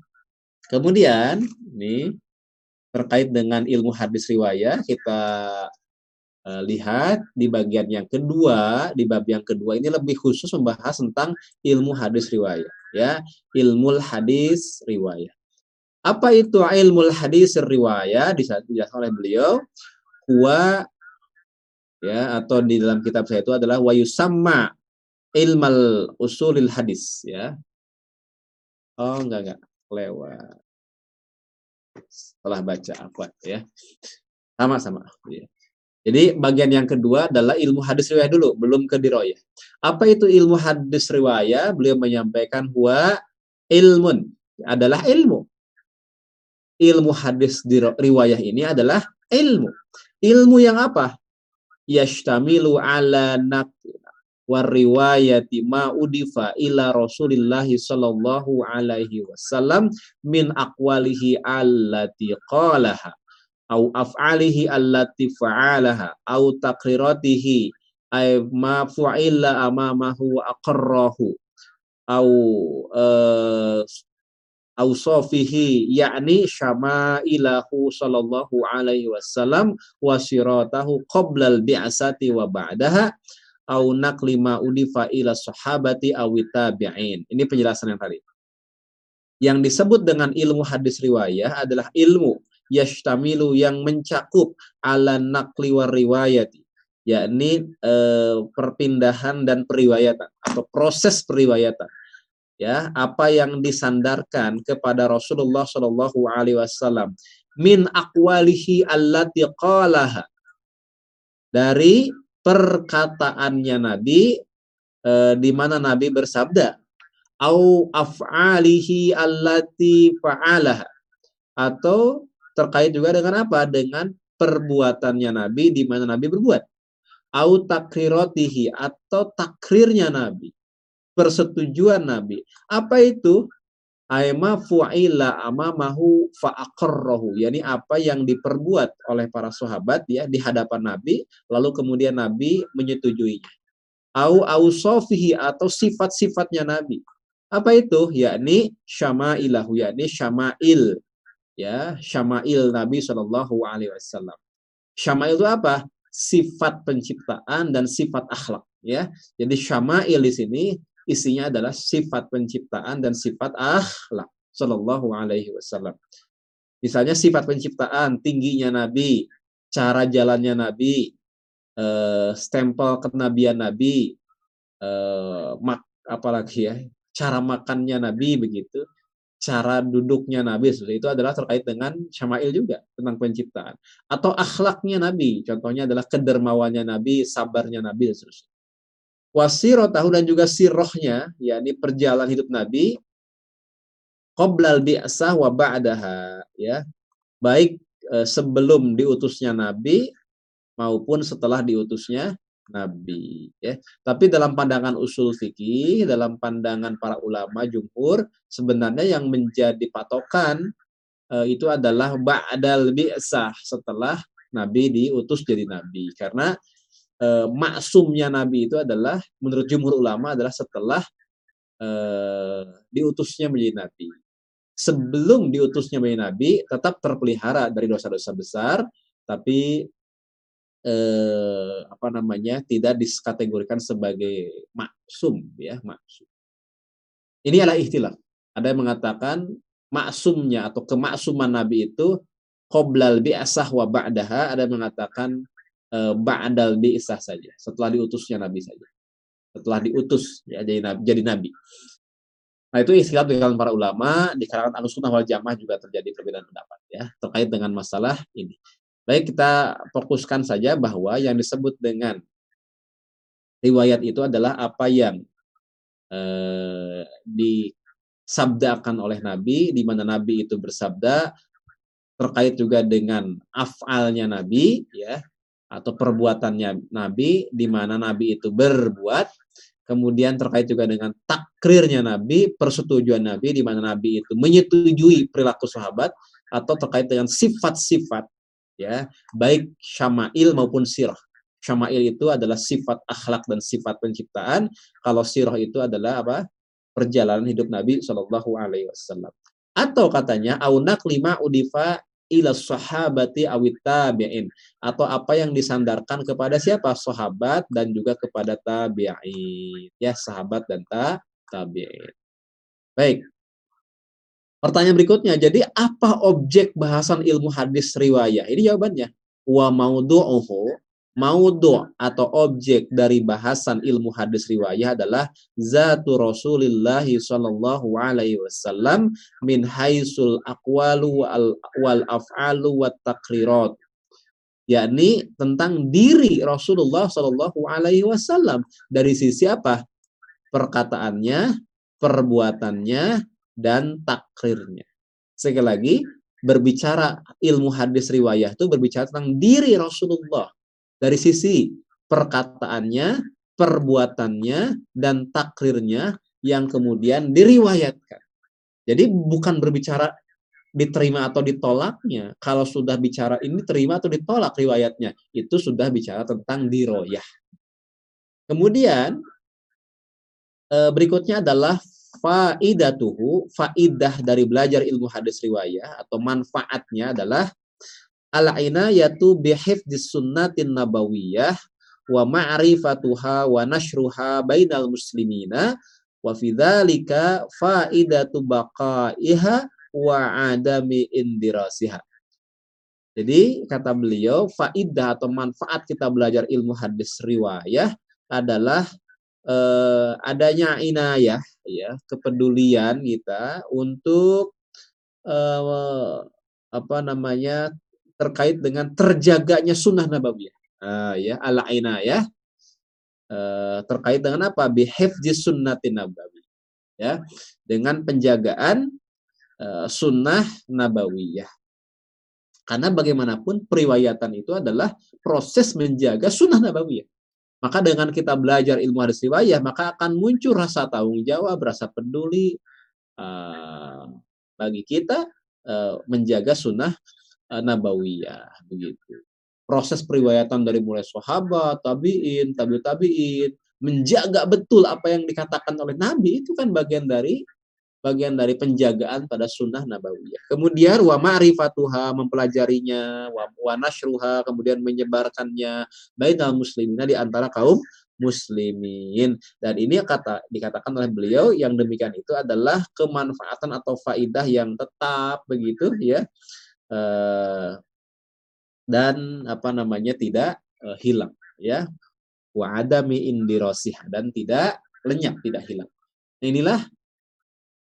Kemudian, ini terkait dengan ilmu hadis riwayah kita uh, lihat di bagian yang kedua, di bab yang kedua ini lebih khusus membahas tentang ilmu hadis riwayah, ya, ilmu hadis riwayah. Apa itu ilmu hadis riwayah? Dijelaskan oleh beliau, huwa ya atau di dalam kitab saya itu adalah wayusamma ilmal usulil hadis ya. Oh enggak enggak lewat setelah baca apa ya sama-sama ya. Jadi bagian yang kedua adalah ilmu hadis riwayah dulu, belum ke diroyah. Apa itu ilmu hadis riwayah? Beliau menyampaikan huwa ilmun adalah ilmu. Ilmu hadis riwayah ini adalah ilmu. Ilmu yang apa? Yashtamilu ala naql wariwayati ma udifa ila Rasulillah sallallahu alaihi wasallam min aqwalihi allati qalaha au af'alihi allati fa'alaha au taqriratihi ay ma fu'ila amamahu wa aqarrahu au uh, awsafihi yakni syama'ilahu sallallahu alaihi wasallam wa siratahu qabla al-bi'sati wa ba'daha au naqli ma udifa ila sahabati awita tabi'in. Ini penjelasan yang tadi. Yang disebut dengan ilmu hadis riwayah adalah ilmu yashtamilu yang mencakup ala naqli wa riwayati yakni e, perpindahan dan periwayatan atau proses periwayatan ya apa yang disandarkan kepada Rasulullah Shallallahu alaihi wasallam. Min aqwalihi allati qalaha. Dari perkataannya Nabi e, di mana Nabi bersabda au af'alihi allati fa'alah atau terkait juga dengan apa? Dengan perbuatannya Nabi di mana Nabi berbuat. Au takriratihi atau takrirnya Nabi persetujuan Nabi apa itu Aima fu'ila amamahu fa'aqarrahu. Yani apa yang diperbuat oleh para sahabat ya di hadapan Nabi, lalu kemudian Nabi menyetujuinya. Au ausofihi atau sifat-sifatnya Nabi. Apa itu? Yakni syama'ilahu, yakni syama'il. Ya, syama'il Nabi Shallallahu alaihi wasallam. Syama'il itu apa? Sifat penciptaan dan sifat akhlak, ya. Jadi syama'il di sini isinya adalah sifat penciptaan dan sifat akhlak sallallahu alaihi wasallam. Misalnya sifat penciptaan, tingginya Nabi, cara jalannya Nabi, eh, stempel kenabian Nabi, eh, mak apalagi ya, cara makannya Nabi begitu, cara duduknya Nabi itu adalah terkait dengan syama'il juga tentang penciptaan atau akhlaknya Nabi, contohnya adalah kedermawannya Nabi, sabarnya Nabi seterusnya tahu dan juga sirohnya, yakni perjalanan hidup Nabi, qoblal bi'sah wa ba'daha, ya. Baik e, sebelum diutusnya Nabi maupun setelah diutusnya Nabi, ya. Tapi dalam pandangan usul fikih, dalam pandangan para ulama jumhur, sebenarnya yang menjadi patokan e, itu adalah ba'dal bi'sah setelah Nabi diutus jadi nabi karena e, maksumnya Nabi itu adalah menurut jumhur ulama adalah setelah e, diutusnya menjadi Nabi. Sebelum diutusnya menjadi Nabi tetap terpelihara dari dosa-dosa besar, tapi e, apa namanya tidak dikategorikan sebagai maksum ya maksum. Ini adalah ikhtilaf. Ada yang mengatakan maksumnya atau kemaksuman Nabi itu qoblal bi'asah wa ba'daha, ada yang mengatakan uh, ba'dal bi'sah saja, setelah diutusnya Nabi saja. Setelah diutus ya, jadi nabi, jadi nabi. Nah, itu istilah di kalangan para ulama, di kalangan Ahlussunnah wal Jamaah juga terjadi perbedaan pendapat ya terkait dengan masalah ini. Baik, kita fokuskan saja bahwa yang disebut dengan riwayat itu adalah apa yang eh, disabdakan oleh Nabi, di mana Nabi itu bersabda terkait juga dengan afalnya Nabi, ya atau perbuatannya Nabi di mana Nabi itu berbuat kemudian terkait juga dengan takrirnya Nabi persetujuan Nabi di mana Nabi itu menyetujui perilaku sahabat atau terkait dengan sifat-sifat ya baik syama'il maupun sirah. Syama'il itu adalah sifat akhlak dan sifat penciptaan kalau sirah itu adalah apa? Perjalanan hidup Nabi Shallallahu atau katanya aunak lima udifa ila sahabati awit tabi'in. Atau apa yang disandarkan kepada siapa? Sahabat dan juga kepada tabi'in. Ya sahabat dan ta tabi'in. Baik. Pertanyaan berikutnya jadi apa objek bahasan ilmu hadis riwayah ini jawabannya. Wa maudu'uhu maudhu atau objek dari bahasan ilmu hadis riwayah adalah zatu Rasulullah sallallahu alaihi wasallam min haisul aqwalu wal, wal af'alu wat takrirat yakni tentang diri Rasulullah sallallahu alaihi wasallam. Dari sisi apa? Perkataannya perbuatannya dan takrirnya. Sekali lagi berbicara ilmu hadis riwayah itu berbicara tentang diri Rasulullah dari sisi perkataannya, perbuatannya, dan takrirnya yang kemudian diriwayatkan. Jadi bukan berbicara diterima atau ditolaknya. Kalau sudah bicara ini terima atau ditolak riwayatnya, itu sudah bicara tentang diroyah. Kemudian eh, berikutnya adalah faidatuhu, faidah dari belajar ilmu hadis riwayah atau manfaatnya adalah al-inayatu bihifdis sunnatin nabawiyah wa ma'rifatuha wa nashruha bainal muslimina wa fi dzalika faidatu baqaiha wa adami indirasiha. Jadi kata beliau faidah atau manfaat kita belajar ilmu hadis riwayah adalah eh, adanya inayah ya kepedulian kita untuk eh, apa namanya terkait dengan terjaganya sunnah nabawiyah. Uh, ya, ala ya. Uh, terkait dengan apa? Bihifzi sunnatin nabawi. Ya, dengan penjagaan uh, sunnah nabawiyah. Karena bagaimanapun periwayatan itu adalah proses menjaga sunnah nabawiyah. Maka dengan kita belajar ilmu hadis riwayah, maka akan muncul rasa tanggung jawab, rasa peduli uh, bagi kita uh, menjaga sunnah nabawiyah begitu. Proses periwayatan dari mulai sahabat, tabiin, tabi tabiin, menjaga betul apa yang dikatakan oleh Nabi itu kan bagian dari bagian dari penjagaan pada sunnah nabawiyah. Kemudian wa ma'rifatuha mempelajarinya, wa, wa nashruha kemudian menyebarkannya bainal muslimina di antara kaum muslimin. Dan ini kata dikatakan oleh beliau yang demikian itu adalah kemanfaatan atau faidah yang tetap begitu ya eh, dan apa namanya tidak eh, hilang ya. Wa adami indirosih dan tidak lenyap tidak hilang. Nah, inilah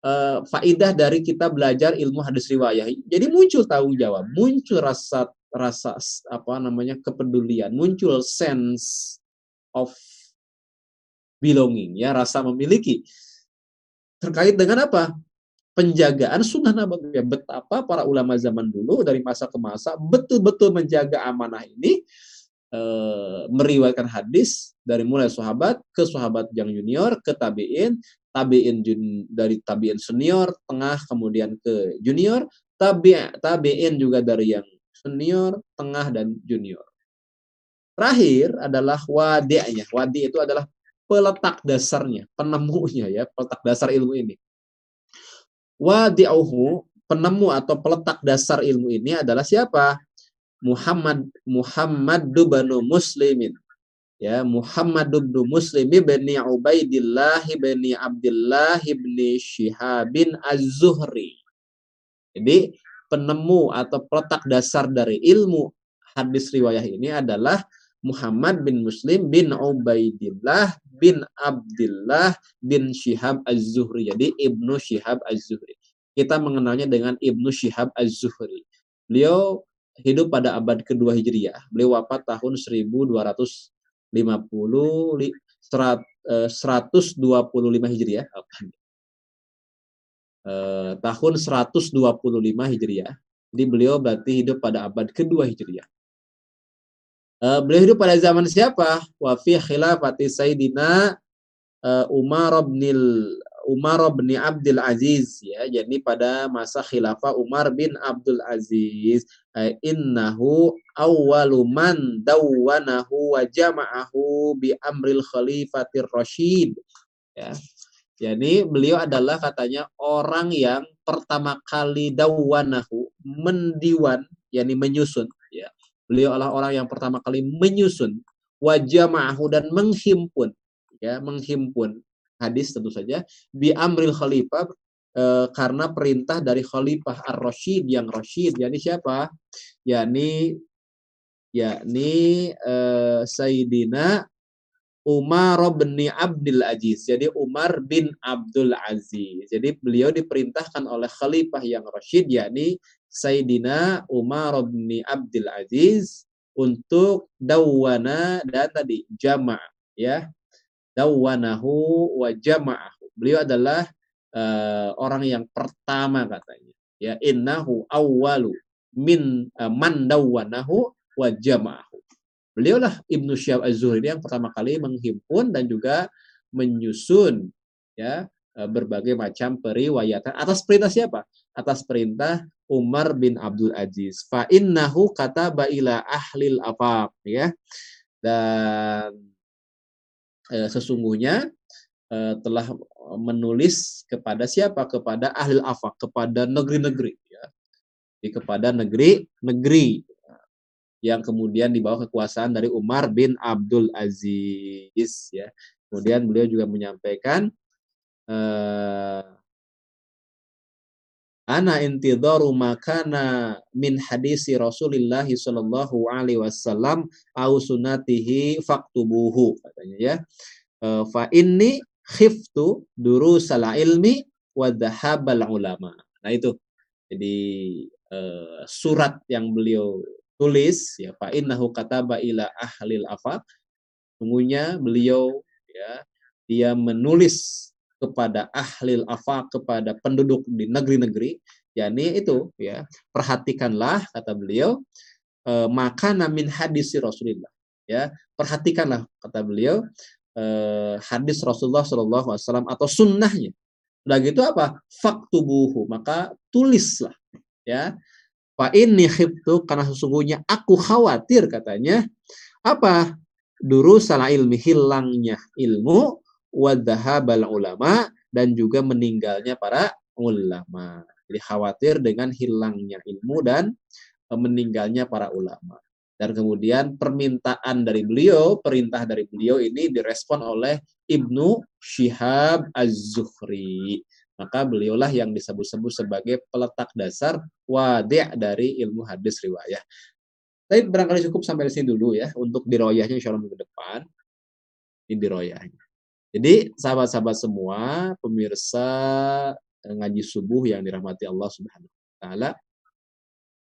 eh, faidah dari kita belajar ilmu hadis riwayah. Jadi muncul tanggung jawab muncul rasa rasa apa namanya kepedulian muncul sense of belonging ya rasa memiliki. Terkait dengan apa penjagaan sunnah nabawiyah. Betapa para ulama zaman dulu dari masa ke masa betul-betul menjaga amanah ini e, meriwayatkan hadis dari mulai sahabat ke sahabat yang junior ke tabiin, tabiin jun, dari tabiin senior, tengah kemudian ke junior, tabi tabiin juga dari yang senior, tengah dan junior. Terakhir adalah wadi'nya. Wadi itu adalah peletak dasarnya, penemunya ya, peletak dasar ilmu ini wadi'uhu penemu atau peletak dasar ilmu ini adalah siapa? Muhammad Muhammad banu Muslimin. Ya, Muhammad bin Muslim bin Ubaidillah bin Abdullah bin Syihabin Az-Zuhri. Jadi penemu atau peletak dasar dari ilmu hadis riwayah ini adalah Muhammad bin Muslim bin Ubaidillah bin Abdullah bin Syihab Az-Zuhri. Jadi Ibnu Syihab Az-Zuhri. Kita mengenalnya dengan Ibnu Syihab Az-Zuhri. Beliau hidup pada abad kedua Hijriah. Beliau wafat tahun 1250 125 eh, Hijriah. Eh, tahun 125 Hijriah. Jadi beliau berarti hidup pada abad kedua Hijriah. Uh, beliau hidup pada zaman siapa? Wa fi khilafati Sayyidina uh, Umar bin Umar bin Abdul Aziz ya. Jadi pada masa khilafah Umar bin Abdul Aziz uh, innahu awwalu man dawwanahu wa jama'ahu bi amril khalifatir rasyid ya. Jadi beliau adalah katanya orang yang pertama kali dawwanahu mendiwan yakni menyusun. Beliau adalah orang yang pertama kali menyusun wajah ma'ahu dan menghimpun ya, menghimpun hadis tentu saja bi amril khalifah e, karena perintah dari khalifah ar-rasyid yang rasyid yakni siapa? yakni yakni e, Sayyidina Umar bin Abdul Aziz. Jadi Umar bin Abdul Aziz. Jadi beliau diperintahkan oleh khalifah yang rasyid yakni Sayyidina Umar bin Abdul Aziz untuk dawana dan tadi jama' ya. Dawanahu wa jama'ahu. Beliau adalah uh, orang yang pertama katanya. Ya, innahu awwalu min uh, man dawanahu wa jama'ahu. Beliaulah Ibnu Syihab Az-Zuhri yang pertama kali menghimpun dan juga menyusun ya eh, berbagai macam periwayatan atas perintah siapa? Atas perintah Umar bin Abdul Aziz. Fa innahu kataba ila ahlil afaq ya. Dan eh, sesungguhnya eh, telah menulis kepada siapa? Kepada ahli afaq, kepada negeri-negeri ya. Di kepada negeri-negeri yang kemudian dibawa kekuasaan dari Umar bin Abdul Aziz ya. Kemudian beliau juga menyampaikan uh, ana intidharu makana min hadisi Rasulullah sallallahu alaihi wasallam au sunatihi faktubuhu katanya ya. Uh, fa inni khiftu durusal ilmi wa dhahabal ulama. Nah itu. Jadi uh, surat yang beliau tulis ya fa innahu kataba ila ahlil afaq sungguhnya beliau ya dia menulis kepada ahlil afaq kepada penduduk di negeri-negeri yakni itu ya perhatikanlah kata beliau e, maka namin hadis Rasulullah ya perhatikanlah kata beliau e, hadis Rasulullah Shallallahu Alaihi Wasallam atau sunnahnya. Udah gitu apa? Faktubuhu maka tulislah ya. Fa ini khiftu karena sesungguhnya aku khawatir katanya apa? Duru salah ilmi hilangnya ilmu wadhahabal ulama dan juga meninggalnya para ulama. Jadi khawatir dengan hilangnya ilmu dan e, meninggalnya para ulama. Dan kemudian permintaan dari beliau, perintah dari beliau ini direspon oleh Ibnu Syihab Az-Zuhri maka beliaulah yang disebut-sebut sebagai peletak dasar wadi' dari ilmu hadis riwayah. Tapi barangkali cukup sampai di sini dulu ya untuk diroyahnya insya Allah minggu depan. Ini diroyahnya. Jadi sahabat-sahabat semua, pemirsa eh, ngaji subuh yang dirahmati Allah Subhanahu wa taala.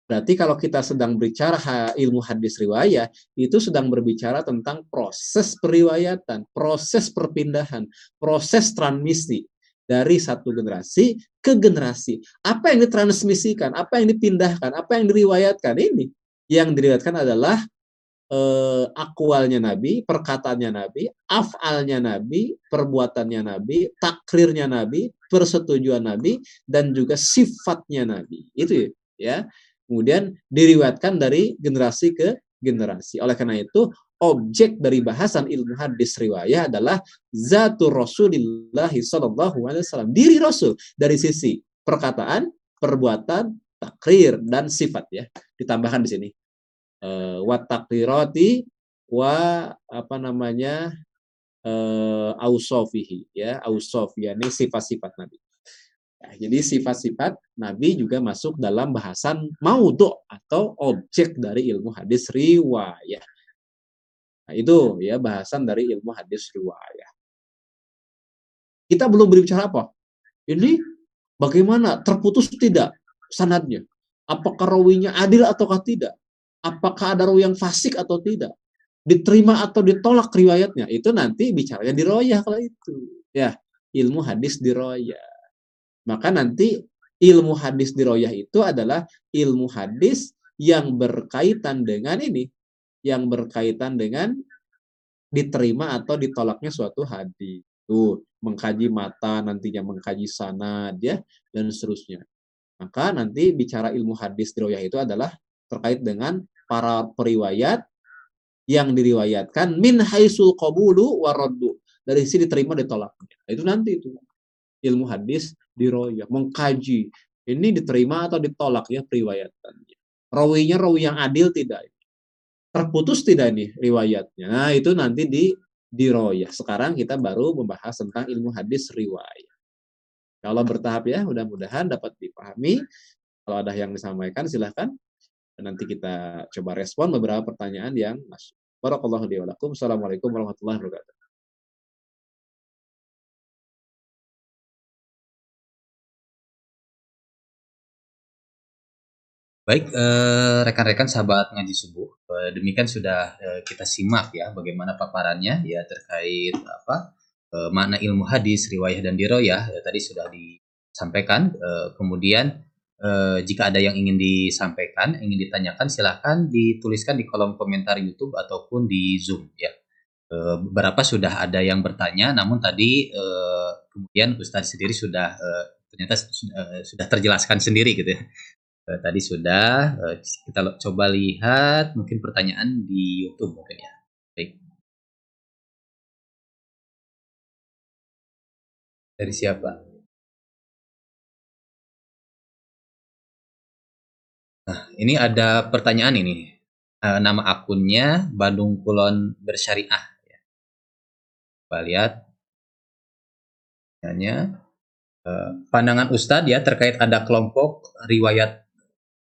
Berarti kalau kita sedang berbicara ilmu hadis riwayah, itu sedang berbicara tentang proses periwayatan, proses perpindahan, proses transmisi dari satu generasi ke generasi. Apa yang ditransmisikan, apa yang dipindahkan, apa yang diriwayatkan ini? Yang diriwayatkan adalah eh, akwalnya Nabi, perkataannya Nabi, afalnya Nabi, perbuatannya Nabi, takrirnya Nabi, persetujuan Nabi, dan juga sifatnya Nabi. Itu ya. Kemudian diriwayatkan dari generasi ke generasi. Oleh karena itu, objek dari bahasan ilmu hadis riwayah adalah zatul Rasulullah sallallahu alaihi wasallam, diri Rasul dari sisi perkataan, perbuatan, takrir dan sifat ya. Ditambahkan di sini. Uh, wa takrirati wa apa namanya? uh, ausofihi ya, ausof ini sifat-sifat Nabi. Ya, jadi sifat-sifat Nabi juga masuk dalam bahasan maudhu atau objek dari ilmu hadis riwayah. Nah, itu ya bahasan dari ilmu hadis riwayah. Kita belum berbicara apa? Ini bagaimana terputus tidak sanadnya? Apakah rawinya adil ataukah tidak? Apakah ada rawi yang fasik atau tidak? Diterima atau ditolak riwayatnya? Itu nanti bicaranya di royah kalau itu. Ya, ilmu hadis di royah. Maka nanti ilmu hadis di royah itu adalah ilmu hadis yang berkaitan dengan ini yang berkaitan dengan diterima atau ditolaknya suatu hadis. Tuh, mengkaji mata, nantinya mengkaji sanad ya dan seterusnya. Maka nanti bicara ilmu hadis riwayat itu adalah terkait dengan para periwayat yang diriwayatkan min haisul qabulu waraddu. Dari sini diterima ditolaknya. Itu nanti itu. Ilmu hadis diroyah, mengkaji. Ini diterima atau ditolak ya periwayatannya. rawinya rawi yang adil tidak terputus tidak nih riwayatnya nah itu nanti di diroyah sekarang kita baru membahas tentang ilmu hadis riwayat kalau bertahap ya mudah-mudahan dapat dipahami kalau ada yang disampaikan silahkan nanti kita coba respon beberapa pertanyaan yang masuk Barakallahu Assalamualaikum warahmatullahi wabarakatuh. Baik, eh, rekan-rekan sahabat ngaji subuh, eh, demikian sudah eh, kita simak ya bagaimana paparannya ya terkait apa makna ilmu hadis, riwayah dan diroyah ya, tadi sudah disampaikan. kemudian jika ada yang ingin disampaikan, ingin ditanyakan, silahkan dituliskan di kolom komentar YouTube ataupun di Zoom ya. beberapa sudah ada yang bertanya, namun tadi kemudian Ustadz sendiri sudah ternyata sudah terjelaskan sendiri gitu ya uh, tadi sudah uh, kita coba lihat mungkin pertanyaan di YouTube mungkin ya. Baik. Dari siapa? Nah, ini ada pertanyaan ini. Uh, nama akunnya Bandung Kulon Bersyariah. Ya. Kita lihat. Hanya uh, pandangan Ustadz ya terkait ada kelompok riwayat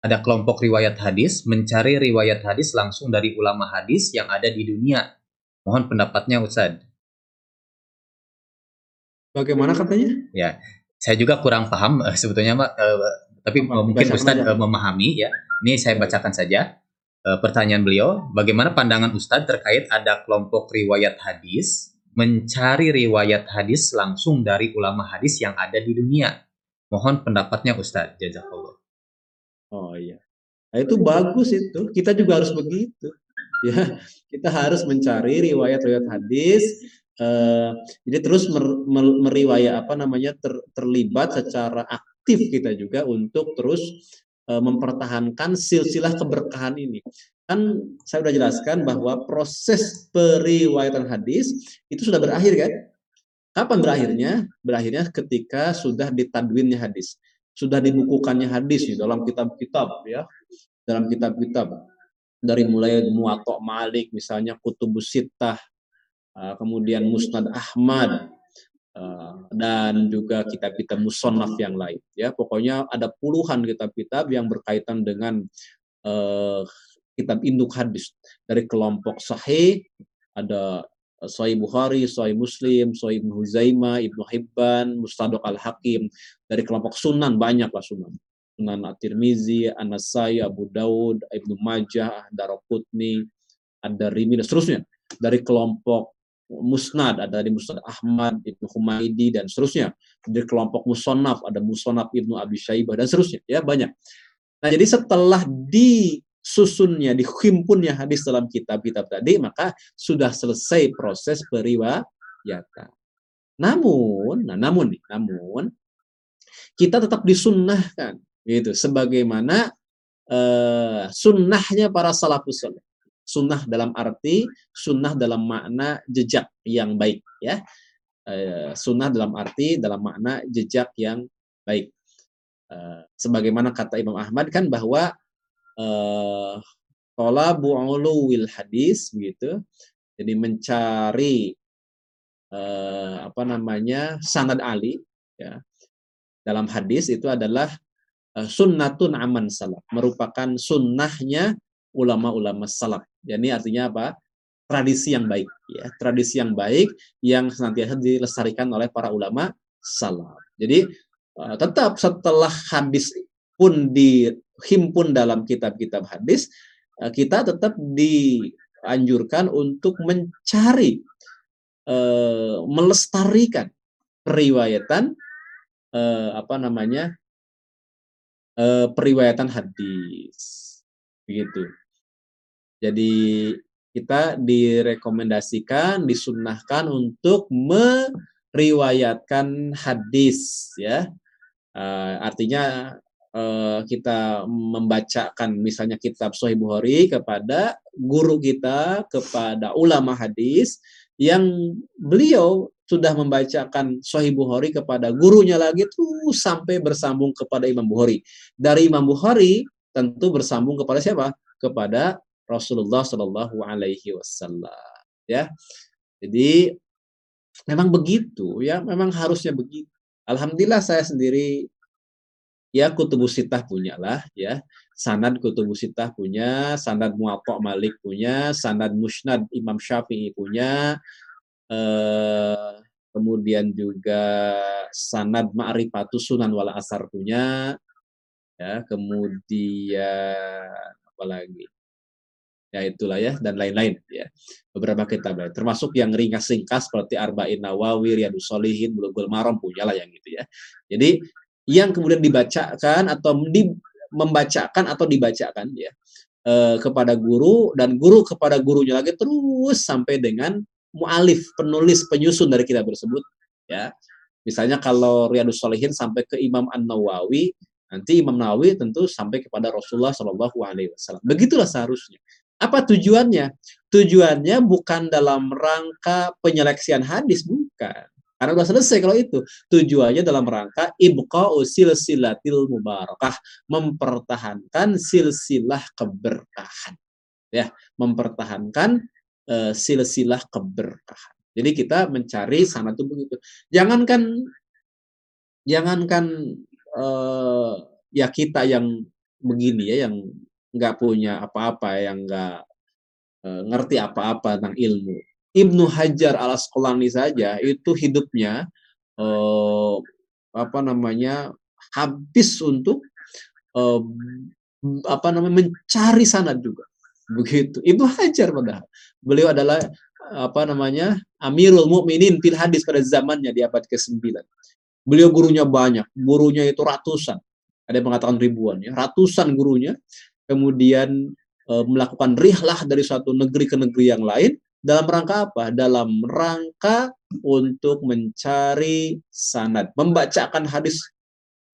ada kelompok riwayat hadis mencari riwayat hadis langsung dari ulama hadis yang ada di dunia. Mohon pendapatnya Ustaz. Bagaimana katanya? Ya, saya juga kurang paham uh, sebetulnya Mbak, uh, tapi Apa, mungkin Ustaz uh, memahami ya. Ini saya bacakan saja. Uh, pertanyaan beliau, bagaimana pandangan Ustaz terkait ada kelompok riwayat hadis mencari riwayat hadis langsung dari ulama hadis yang ada di dunia? Mohon pendapatnya Ustaz. Jazakallah. Oh iya. Nah, itu bagus itu. Kita juga harus begitu. (laughs) Ya, kita harus mencari riwayat-riwayat hadis. Uh, jadi terus mer, mer, meriwayat apa namanya ter, terlibat secara aktif kita juga untuk terus uh, mempertahankan silsilah keberkahan ini. Kan saya sudah jelaskan bahwa proses periwayatan hadis itu sudah berakhir kan? Kapan berakhirnya? Berakhirnya ketika sudah ditadwinnya hadis sudah dibukukannya hadis di dalam kitab-kitab ya dalam kitab-kitab dari mulai Muwatta Malik misalnya Kutubus Sittah uh, kemudian Musnad Ahmad uh, dan juga kitab-kitab musonaf yang lain ya pokoknya ada puluhan kitab-kitab yang berkaitan dengan uh, kitab induk hadis dari kelompok sahih ada Sahih Bukhari, Sahih Muslim, Sahih Ibnu Huzaimah, Ibnu Hibban, Mustadrak Al-Hakim. Dari kelompok sunan banyak lah sunan. Sunan At-Tirmizi, An-Nasai, Abu Daud, Ibnu Majah, Daraqutni, Ad-Darimi, dan seterusnya. Dari kelompok musnad, ada dari musnad Ahmad, Ibnu Humaidi, dan seterusnya. Dari kelompok musonaf, ada musonaf Ibnu Abi Syaibah, dan seterusnya. Ya, banyak. Nah, jadi setelah di susunnya, dihimpunnya hadis dalam kitab-kitab tadi, maka sudah selesai proses periwayatan. Namun, nah namun nih, namun kita tetap disunnahkan gitu sebagaimana uh, sunnahnya para salafus saleh. Sunnah dalam arti sunnah dalam makna jejak yang baik ya. Uh, sunnah dalam arti dalam makna jejak yang baik. Uh, sebagaimana kata Imam Ahmad kan bahwa uh, talabu uluwil hadis gitu. Jadi mencari uh, apa namanya sanad ali ya. Dalam hadis itu adalah sunnatun aman salaf, merupakan sunnahnya ulama-ulama salaf. Jadi artinya apa? Tradisi yang baik ya, tradisi yang baik yang senantiasa dilestarikan oleh para ulama salaf. Jadi uh, tetap setelah hadis pun di himpun dalam kitab-kitab hadis, eh, kita tetap dianjurkan untuk mencari, eh, melestarikan periwayatan eh, apa namanya periwayatan hadis, begitu. Jadi kita direkomendasikan, disunnahkan untuk meriwayatkan hadis, ya. artinya Eh, kita membacakan misalnya kitab Sahih Bukhari kepada guru kita, kepada ulama hadis yang beliau sudah membacakan Sahih Bukhari kepada gurunya lagi tuh sampai bersambung kepada Imam Bukhari. Dari Imam Bukhari tentu bersambung kepada siapa? Kepada Rasulullah Shallallahu Alaihi Wasallam. Ya, jadi memang begitu ya, memang harusnya begitu. Alhamdulillah saya sendiri ya kutubus sitah punya lah ya sanad kutubus sitah punya sanad muwatta malik punya sanad musnad imam syafi'i punya eh, kemudian juga sanad ma'rifatus sunan wal asar punya ya kemudian apa lagi ya itulah ya dan lain-lain ya beberapa kitab termasuk yang ringkas ringkas seperti Arba'in Nawawi Riyadus Solihin Bulughul Maram punya lah yang gitu ya jadi yang kemudian dibacakan atau di, membacakan atau dibacakan ya eh, kepada guru dan guru kepada gurunya lagi terus sampai dengan mualif, penulis, penyusun dari kitab tersebut. Ya, misalnya kalau Riyadus Salihin sampai ke Imam An Nawawi, nanti Imam Nawawi tentu sampai kepada Rasulullah Wasallam. Begitulah seharusnya. Apa tujuannya? Tujuannya bukan dalam rangka penyeleksian hadis, bukan. Karena sudah selesai kalau itu. Tujuannya dalam rangka ibqa'u silsilatil mubarakah. Mempertahankan silsilah keberkahan. Ya, mempertahankan uh, silsilah keberkahan. Jadi kita mencari sana tuh begitu. Jangankan jangankan uh, ya kita yang begini ya yang nggak punya apa-apa yang nggak uh, ngerti apa-apa tentang ilmu. Ibnu Hajar al Asqalani saja itu hidupnya uh, apa namanya habis untuk uh, apa namanya mencari sanad juga. Begitu. Ibnu Hajar padahal. Beliau adalah apa namanya Amirul Mukminin fil hadis pada zamannya di abad ke-9 beliau gurunya banyak. Gurunya itu ratusan. Ada yang mengatakan ribuan ya. Ratusan gurunya kemudian e, melakukan rihlah dari suatu negeri ke negeri yang lain dalam rangka apa? Dalam rangka untuk mencari sanad, membacakan hadis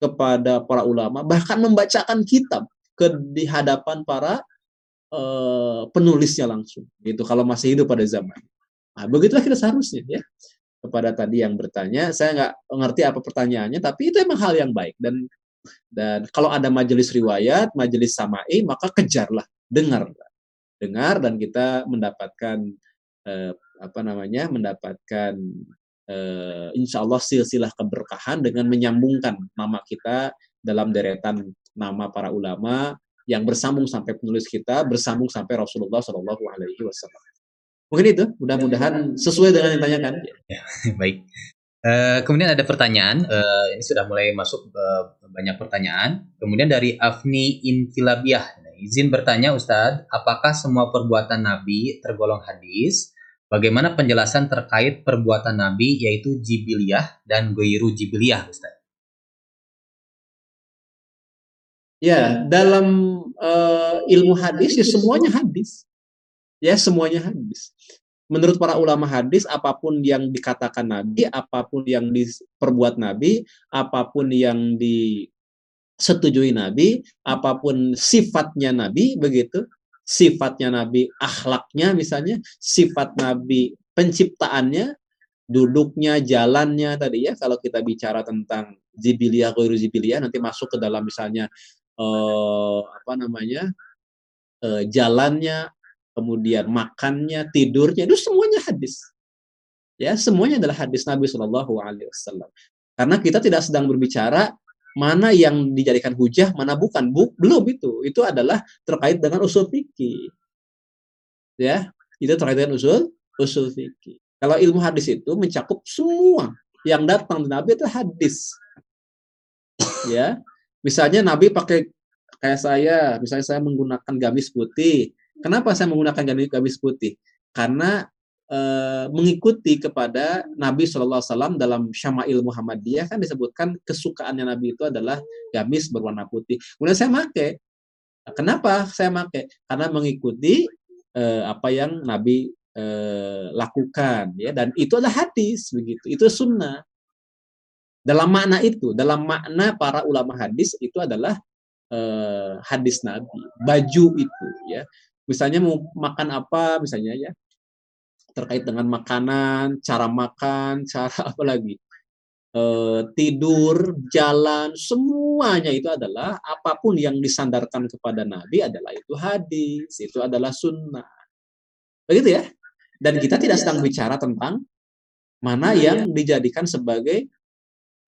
kepada para ulama, bahkan membacakan kitab ke di hadapan para uh, penulisnya langsung. Gitu kalau masih hidup pada zaman. Nah, begitulah kita seharusnya ya. Kepada tadi yang bertanya saya nggak ngerti apa pertanyaannya tapi itu emang hal yang baik dan dan kalau ada majelis riwayat majelis samai maka kejarlah dengar dengar dan kita mendapatkan eh, apa namanya mendapatkan eh, insya Allah silsilah keberkahan dengan menyambungkan nama kita dalam deretan nama para ulama yang bersambung sampai penulis kita, bersambung sampai Rasulullah Shallallahu Alaihi Wasallam. Mungkin itu, mudah-mudahan sesuai dengan yang ditanyakan. Ya, (laughs) baik. Uh, kemudian ada pertanyaan, uh, ini sudah mulai masuk uh, banyak pertanyaan. Kemudian dari Afni Inkilabiah, nah, izin bertanya Ustadz, apakah semua perbuatan Nabi tergolong hadis? Bagaimana penjelasan terkait perbuatan Nabi yaitu jibiliyah dan goiru jibiliyah Ustadz? Ya, dalam uh, ilmu hadis ya semuanya hadis. Ya, semuanya hadis. Menurut para ulama hadis, apa pun yang dikatakan Nabi, apa pun yang diperbuat Nabi, apa pun yang disetujui Nabi, apa pun sifatnya Nabi, begitu, sifatnya Nabi, akhlaknya misalnya, sifat Nabi penciptaannya, duduknya, jalannya tadi ya, kalau kita bicara tentang zibiliyah, ghairu zibiliyah, nanti masuk ke dalam misalnya uh, apa namanya uh, jalannya, kemudian makannya, tidurnya itu semuanya hadis. Ya, semuanya adalah hadis Nabi Shallallahu Alaihi Wasallam. Karena kita tidak sedang berbicara mana yang dijadikan hujah, mana bukan. Bu, belum itu. Itu adalah terkait dengan usul fikih. Ya, itu terkait dengan usul usul fikih. Kalau ilmu hadis itu mencakup semua yang datang dari Nabi itu hadis. Ya, Misalnya Nabi pakai kayak saya, misalnya saya menggunakan gamis putih. Kenapa saya menggunakan gamis putih? Karena e, mengikuti kepada Nabi Wasallam dalam Syama'il Muhammadiyah kan disebutkan kesukaannya Nabi itu adalah gamis berwarna putih. Kemudian saya pakai. Kenapa saya pakai? Karena mengikuti e, apa yang Nabi e, lakukan ya dan itu adalah hadis begitu. Itu sunnah. Dalam makna itu, dalam makna para ulama hadis itu adalah uh, hadis Nabi, baju itu ya. Misalnya mau makan apa misalnya ya. Terkait dengan makanan, cara makan, (laughs) cara apa lagi. eh, tidur, jalan, semuanya itu adalah apa pun yang disandarkan kepada Nabi adalah itu hadis, itu adalah sunnah. Begitu ya? Dan kita tidak sedang bicara tentang mana yang dijadikan sebagai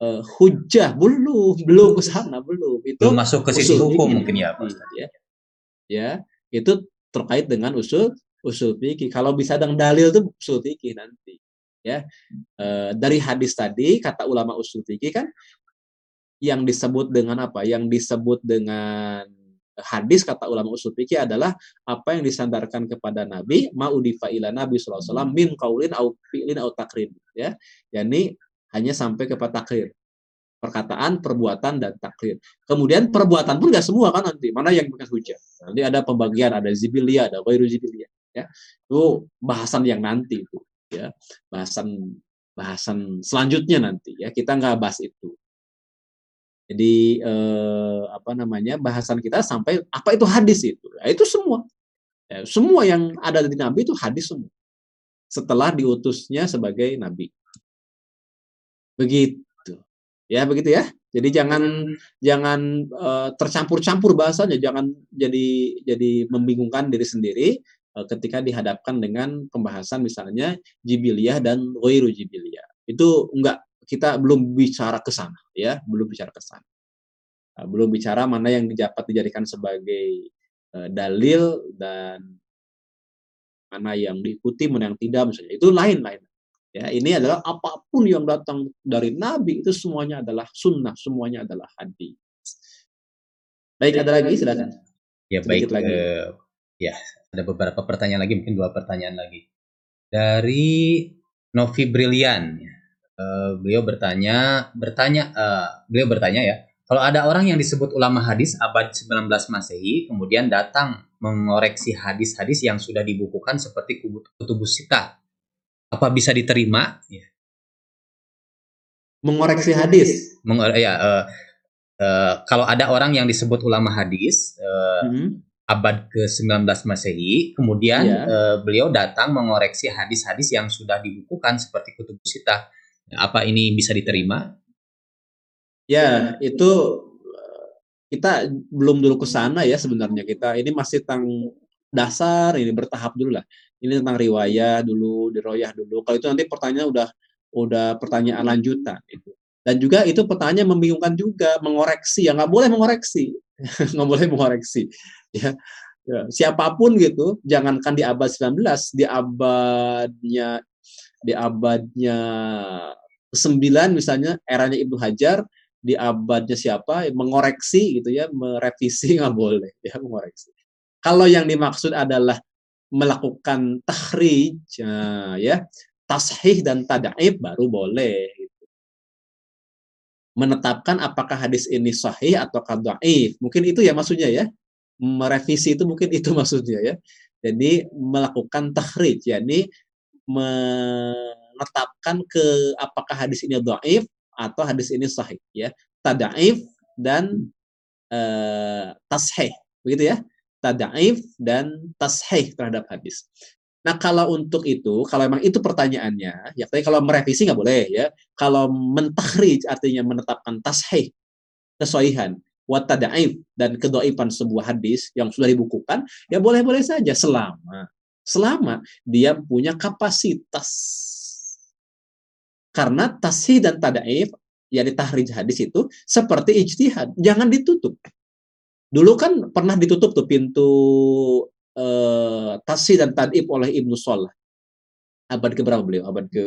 uh, hujah belum belum ke (laughs) sana belum. Itu belum masuk ke sisi hukum mungkin ya Pak. Ya ya. Itu terkait dengan usul usul fikih. Kalau bisa dengan dalil itu usul fikih nanti ya. E, dari hadis tadi kata ulama usul fikih kan yang disebut dengan apa? Yang disebut dengan hadis kata ulama usul fikih adalah apa yang disandarkan kepada Nabi ma'udifa ila Nabi SAW min kaulin au fi'lin au takrin ya. Yakni hanya sampai kepada takrir perkataan, perbuatan, dan takrir. Kemudian perbuatan pun nggak semua kan nanti. Mana yang bekas hujah? Nanti ada pembagian, ada zibilia, ada ghairu zibilia. Ya. Itu bahasan yang nanti itu. Ya. Bahasan bahasan selanjutnya nanti. ya Kita nggak bahas itu. Jadi eh, apa namanya bahasan kita sampai apa itu hadis itu? Ya, itu semua. Ya, semua yang ada di Nabi itu hadis semua. Setelah diutusnya sebagai Nabi. Begitu. Ya begitu ya. Jadi jangan jangan uh, tercampur-campur bahasanya, jangan jadi jadi membingungkan diri sendiri uh, ketika dihadapkan dengan pembahasan misalnya jibiliyah dan ghairu jibiliyah. Itu enggak kita belum bicara ke sana ya, belum bicara ke sana. Uh, belum bicara mana yang dapat dijadikan sebagai uh, dalil dan mana yang diikuti, mana yang tidak misalnya. Itu lain-lain. Ya, ini adalah apa pun yang datang dari Nabi itu semuanya adalah sunnah, semuanya adalah hadis. Baik, ada lagi silakan. Ya Sedikit baik. Lagi. Uh, ya, ada beberapa pertanyaan lagi, mungkin dua pertanyaan lagi. Dari Novi Brilian, uh, beliau bertanya, bertanya, uh, beliau bertanya ya, kalau ada orang yang disebut ulama hadis abad 19 Masehi, kemudian datang mengoreksi hadis-hadis yang sudah dibukukan seperti kutubus sitah apa bisa diterima? Ya. Mengoreksi hadis. Mengore ya, uh, uh, kalau ada orang yang disebut ulama hadis uh, hmm. abad ke-19 Masehi, kemudian yeah. Iya. uh, beliau datang mengoreksi hadis-hadis yang sudah dibukukan seperti kutub sita. Apa ini bisa diterima? Ya, itu kita belum dulu ke sana ya sebenarnya kita ini masih tentang dasar ini bertahap dulu lah ini tentang riwayat dulu, diroyah dulu. Kalau itu nanti pertanyaan udah udah pertanyaan lanjutan itu. Dan juga itu pertanyaan membingungkan juga, mengoreksi ya nggak boleh mengoreksi, (laughs) nggak boleh mengoreksi. Ya, ya, siapa pun gitu, jangankan di abad 19, di abadnya di abadnya 9 misalnya eranya Ibnu Hajar, di abadnya siapa mengoreksi gitu ya, merevisi nggak boleh ya mengoreksi. Kalau yang dimaksud adalah melakukan tahrij ya tashih dan tadaib baru boleh gitu. menetapkan apakah hadis ini sahih atau dhaif mungkin itu ya maksudnya ya. Merevisi itu mungkin itu (laughs) maksudnya ya. Jadi melakukan tahrij yakni menetapkan ke apakah hadis ini dhaif atau hadis ini sahih ya. Tadaif dan uh, tashih begitu ya tadaif dan tashih terhadap hadis. Nah kalau untuk itu, kalau memang itu pertanyaannya, ya kalau merevisi nggak boleh ya. Kalau mentahrij artinya menetapkan tashih, kesoihan, watadaif dan kedoifan sebuah hadis yang sudah dibukukan, ya boleh-boleh saja selama selama dia punya kapasitas. Karena tashih dan tadaif, ya tahrij hadis itu seperti ijtihad, jangan ditutup. Dulu kan pernah ditutup tuh pintu uh, Tasi dan Tadib oleh Ibnu Salah. Abad ke berapa beliau? Abad ke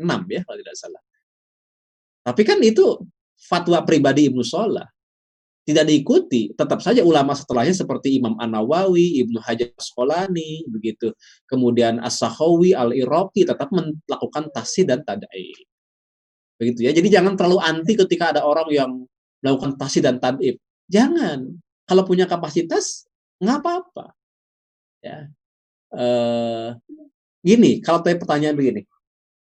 6 ya kalau tidak salah. Tapi kan itu fatwa pribadi Ibnu Salah. Tidak diikuti, tetap saja ulama setelahnya seperti Imam An-Nawawi, Ibnu Hajar Asqalani, begitu. Kemudian As-Sahawi, Al-Iraqi tetap melakukan tasi dan tadai. Begitu ya. Jadi jangan terlalu anti ketika ada orang yang melakukan tasi dan tadib. Jangan. Kalau punya kapasitas, nggak apa-apa. Ya. Uh, gini, kalau tanya pertanyaan begini,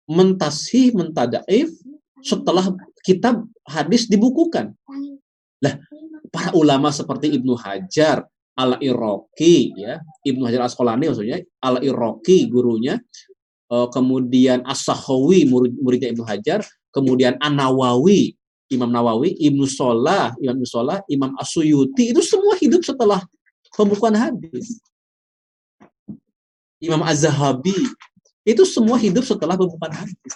mentasih mentadaif setelah kitab hadis dibukukan. Lah, para ulama seperti Ibnu Hajar, Al-Iraqi ya, Ibnu Hajar Asqalani maksudnya, Al-Iraqi gurunya, uh, kemudian As-Sahawi murid, muridnya Ibnu Hajar, kemudian An-Nawawi, Imam Nawawi, Ibnu Solah, Imam Solah, Imam Asyuyuti, itu semua hidup setelah pembukuan hadis. Imam Az-Zahabi, itu semua hidup setelah pembukuan hadis.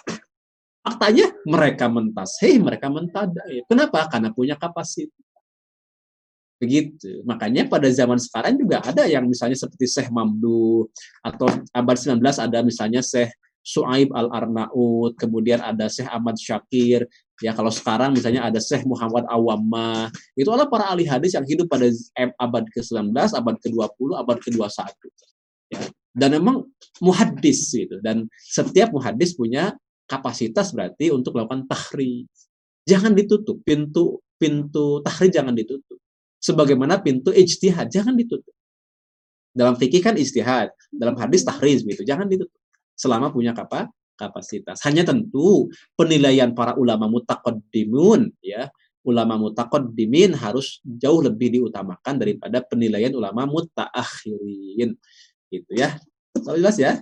Faktanya mereka mentasih, mereka mentadai. Kenapa? Karena punya kapasitas. Begitu. Makanya pada zaman sekarang juga ada yang misalnya seperti Syekh Mamdu atau abad 19 ada misalnya Syekh Suaib Al-Arnaud, kemudian ada Syekh Ahmad Syakir, ya kalau sekarang misalnya ada Syekh Muhammad Awamah, itu adalah para ahli hadis yang hidup pada abad ke-19, abad ke-20, abad ke-21. Ya. Dan memang muhaddis itu dan setiap muhaddis punya kapasitas berarti untuk melakukan tahri. Jangan ditutup pintu pintu tahri jangan ditutup. Sebagaimana pintu ijtihad jangan ditutup. Dalam fikih kan ijtihad, dalam hadis tahriz gitu, jangan ditutup selama punya kapa, kapasitas. Hanya tentu penilaian para ulama mutaqaddimun ya, ulama mutaqaddimin harus jauh lebih diutamakan daripada penilaian ulama mutaakhirin. Gitu ya. So, jelas ya?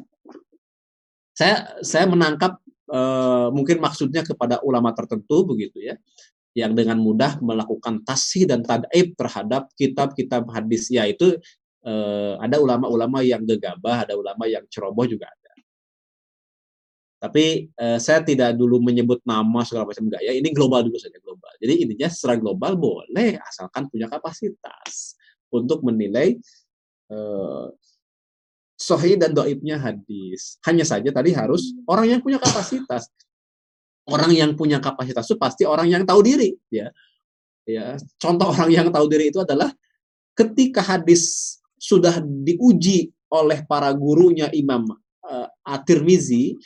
Saya saya menangkap uh, mungkin maksudnya kepada ulama tertentu begitu ya yang dengan mudah melakukan tasih dan tadaib terhadap kitab-kitab hadis yaitu uh, ada ulama-ulama yang gegabah, ada ulama yang ceroboh juga. Tapi uh, saya tidak dulu menyebut nama segala macam enggak ya. Ini global dulu saja global. Jadi intinya secara global boleh asalkan punya kapasitas untuk menilai uh, sohi dan doibnya hadis. Hanya saja tadi harus orang yang punya kapasitas. Orang yang punya kapasitas itu pasti orang yang tahu diri, ya. Ya, contoh orang yang tahu diri itu adalah ketika hadis sudah diuji oleh para gurunya Imam uh, At-Tirmizi,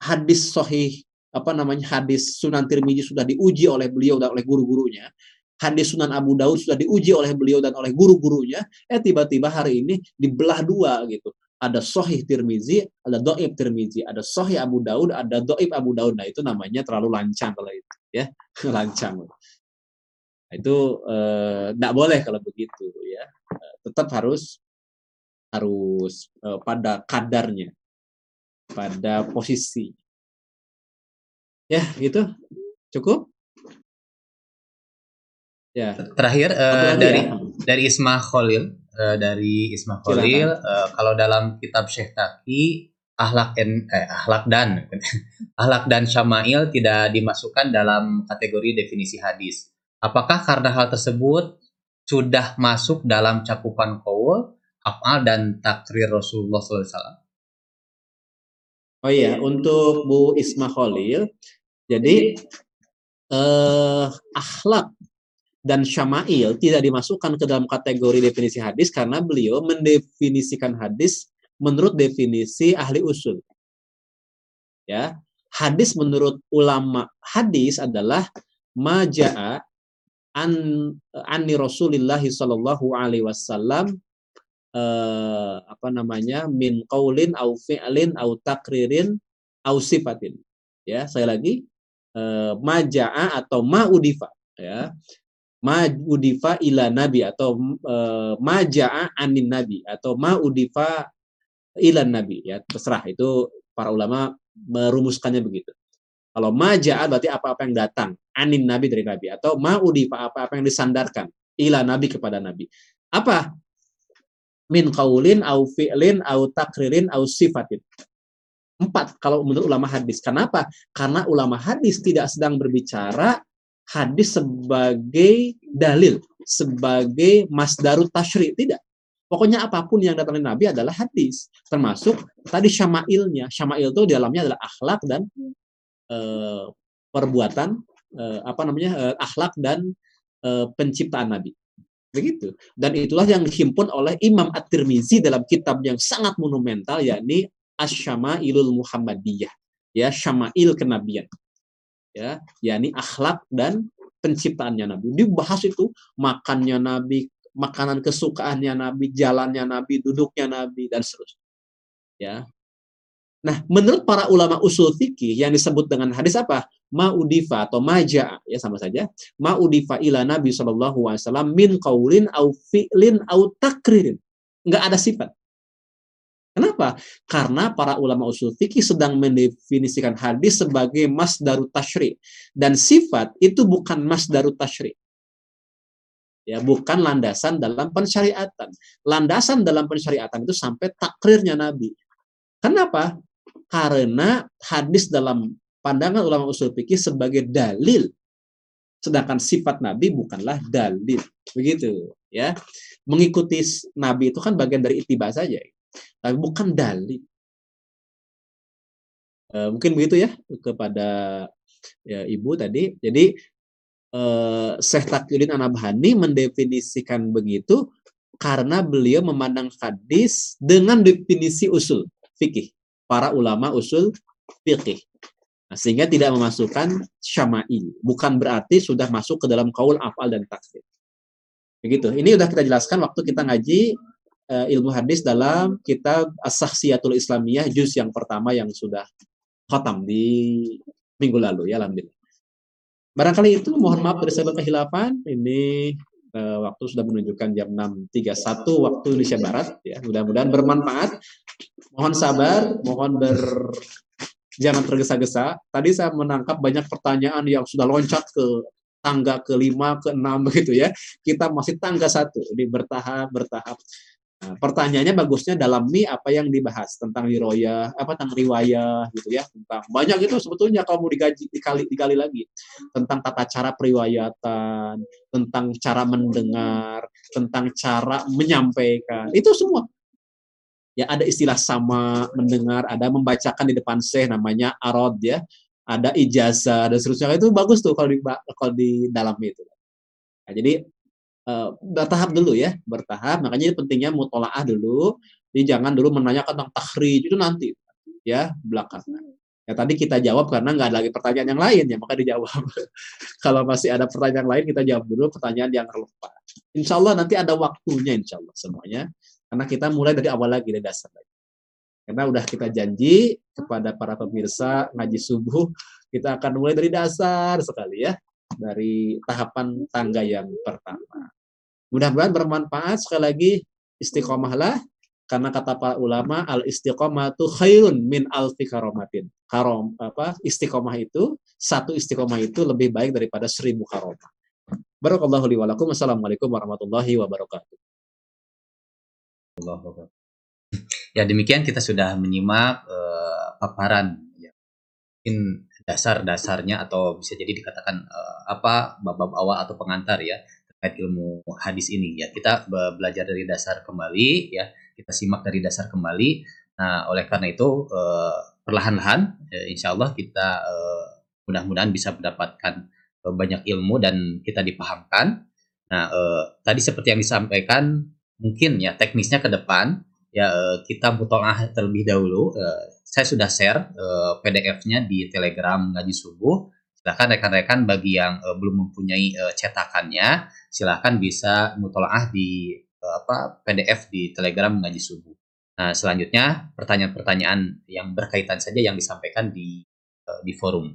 hadis sahih apa namanya hadis Sunan Tirmizi sudah diuji oleh beliau dan oleh guru-gurunya hadis Sunan Abu Daud sudah diuji oleh beliau dan oleh guru-gurunya eh tiba-tiba hari ini dibelah dua gitu ada Sahih Tirmizi, ada Doib Tirmizi, ada Sahih Abu Daud, ada Doib Abu Daud. Nah itu namanya terlalu lancang kalau itu, ya (laughs) lancang. Nah, itu tidak eh, boleh kalau begitu, ya. Eh, tetap harus harus eh, pada kadarnya pada posisi. Ya, gitu. Cukup? Ya. Terakhir uh, dari ya? dari Isma Khalil, uh, dari Isma Khalil uh, kalau dalam kitab Syekh Taki ahlak en, eh, ahlak dan (laughs) ahlak dan syama'il tidak dimasukkan dalam kategori definisi hadis. Apakah karena hal tersebut sudah masuk dalam cakupan qaul, afal dan takrir Rasulullah SAW? Oh iya, untuk Bu Isma Khalil, jadi eh, akhlak dan syama'il tidak dimasukkan ke dalam kategori definisi hadis karena beliau mendefinisikan hadis menurut definisi ahli usul. Ya, hadis menurut ulama hadis adalah maja'a an anni Rasulillah sallallahu alaihi wasallam eh, apa namanya min qaulin au fi'lin au takririn au sifatin. Ya, saya lagi eh, maja'a atau ma'udifa ya. Ma'udifa ila nabi atau eh, maja'a anin nabi atau ma'udifa ila nabi ya terserah itu para ulama merumuskannya begitu. Kalau maja'a berarti apa-apa yang datang anin nabi dari nabi atau ma'udifa apa-apa yang disandarkan ila nabi kepada nabi. Apa min kaulin au fi'lin au takririn au sifatin. Empat kalau menurut ulama hadis. Kenapa? Karena ulama hadis tidak sedang berbicara hadis sebagai dalil, sebagai masdarut tashri, tidak. Pokoknya apa pun yang datang dari Nabi adalah hadis, termasuk tadi syama'ilnya. Syama'il itu di dalamnya adalah akhlak dan e, perbuatan e, apa namanya e, akhlak dan e, penciptaan Nabi. Begitu. Dan itulah yang dihimpun oleh Imam At-Tirmizi dalam kitab yang sangat monumental yakni Asy-Syama'ilul Muhammadiyah. Ya, syama'il kenabian. Ya, yakni akhlak dan penciptaannya Nabi. Dibahas itu makannya Nabi, makanan kesukaannya Nabi, jalannya Nabi, duduknya Nabi dan seterusnya. Ya. Nah, menurut para ulama usul fikih yang disebut dengan hadis apa? ma'udifa atau maja ya sama saja ma'udifa ila Nabi Shallallahu alaihi wasallam min qaulin au fi'lin au takririn. Enggak ada sifat. Kenapa? Karena para ulama usul fikih sedang mendefinisikan hadis sebagai masdarut tashri dan sifat itu bukan masdarut tashri. Ya, bukan landasan dalam pensyariatan. Landasan dalam pensyariatan itu sampai takrirnya Nabi. Kenapa? Karena hadis dalam pandangan ulama usul fikih sebagai dalil. Sedangkan sifat nabi bukanlah dalil. Begitu ya. Mengikuti nabi itu kan bagian dari ittiba saja. Tapi bukan dalil. E, mungkin begitu ya kepada ya, ibu tadi. Jadi e, Syekh Taqiyuddin Anabhani mendefinisikan begitu karena beliau memandang hadis dengan definisi usul fikih para ulama usul fikih Nah, sehingga tidak memasukkan syama'il. Bukan berarti sudah masuk ke dalam kaul afal dan takdir. Begitu. Ini sudah kita jelaskan waktu kita ngaji uh, ilmu hadis dalam kitab As-Sakhsiyatul Islamiyah juz yang pertama yang sudah khatam di minggu lalu ya alhamdulillah. Barangkali itu mohon maaf dari saya kehilafan. Ini uh, waktu sudah menunjukkan jam 6.31 waktu Indonesia Barat ya. Mudah-mudahan bermanfaat. Mohon sabar, mohon ber jangan tergesa-gesa. Tadi saya menangkap banyak pertanyaan yang sudah loncat ke tangga kelima, ke enam (laughs) begitu ya. Kita masih tangga satu, ini bertahap, bertahap. Nah, pertanyaannya bagusnya dalam nih apa yang dibahas tentang riwayah, apa tentang riwayah gitu ya, tentang banyak itu sebetulnya kalau mau digaji dikali dikali lagi tentang tata cara periwayatan, tentang cara mendengar, tentang cara menyampaikan, itu semua ya ada istilah sama mendengar, ada membacakan di depan saya namanya arod ya, ada ijazah dan seterusnya itu bagus tuh kalau di kalau di dalam itu. Nah, jadi uh, bertahap dulu ya, bertahap. Makanya pentingnya mutolaah dulu. Jadi jangan dulu menanyakan tentang takhrij itu nanti ya belakangan. Ya tadi kita jawab karena nggak ada lagi pertanyaan yang lain ya maka dijawab. (laughs) Kalau masih ada pertanyaan lain kita jawab dulu pertanyaan yang relevan. Insya Allah nanti ada waktunya insya Allah semuanya. Karena kita mulai dari awal lagi, dari dasar lagi. Karena udah kita janji kepada para pemirsa ngaji subuh, kita akan mulai dari dasar sekali ya. Dari tahapan tangga yang pertama. Mudah-mudahan bermanfaat. Sekali lagi, istiqomahlah. Karena kata para ulama, al istiqomah itu khairun min alfi karomatin. Karom, apa, istiqomah itu, satu istiqomah itu lebih baik daripada seribu karomah. Barakallahu li walakum. Assalamualaikum warahmatullahi wabarakatuh. Ya demikian kita sudah menyimak uh, paparan ya. mungkin dasar-dasarnya atau bisa jadi dikatakan uh, apa bab-bab awal atau pengantar ya terkait ilmu hadis ini ya. Kita belajar dari dasar kembali ya kita simak dari dasar kembali. Nah oleh karena itu uh, perlahan-lahan ya, insya Allah kita uh, mudah-mudahan bisa mendapatkan uh, banyak ilmu dan kita dipahamkan. Nah uh, tadi seperti yang disampaikan mungkin ya teknisnya ke depan ya eh, kita ah terlebih dahulu. Eh, saya sudah share eh, PDF-nya di Telegram ngaji subuh. Silahkan rekan-rekan bagi yang belum mempunyai cetakannya, silahkan bisa mutolaah di apa PDF di Telegram ngaji subuh. Nah, selanjutnya pertanyaan-pertanyaan yang berkaitan saja yang disampaikan di di forum.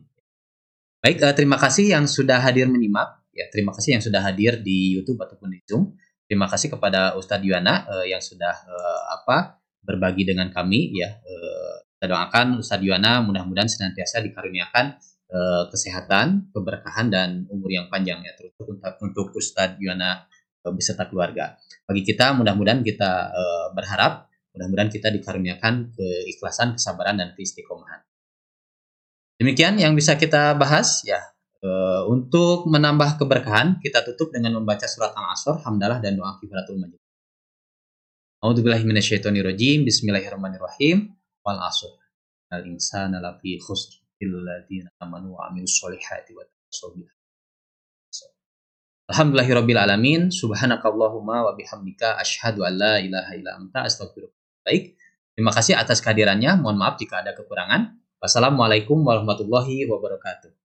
Baik, terima kasih yang sudah hadir menyimak. Ya, terima kasih yang sudah hadir di YouTube ataupun di Zoom. Terima kasih kepada Ustadz Yuana uh, yang sudah uh, apa berbagi dengan kami ya. Uh, kita doakan Ustadz Yuana mudah-mudahan senantiasa dikaruniakan uh, kesehatan, keberkahan dan umur yang panjang ya terus untuk untuk Ustadz Yuana uh, beserta keluarga. Bagi kita mudah-mudahan kita uh, berharap mudah-mudahan kita dikaruniakan keikhlasan, kesabaran dan keistiqomahan. Demikian yang bisa kita bahas ya. Uh, untuk menambah keberkahan, kita tutup dengan membaca surat Al-Asr, Hamdalah, dan doa kifaratul majid. A'udzubillahi minasyaitonirrajim. Bismillahirrahmanirrahim. Wal asr. Al insana lafi khusr illadzina amanu wa amilus solihati wa Alhamdulillahirabbil alamin. Subhanakallahumma wa bihamdika asyhadu an la ilaha illa anta astaghfiruka. Baik. Terima kasih atas kehadirannya. Mohon maaf jika ada kekurangan. Wassalamualaikum warahmatullahi wabarakatuh.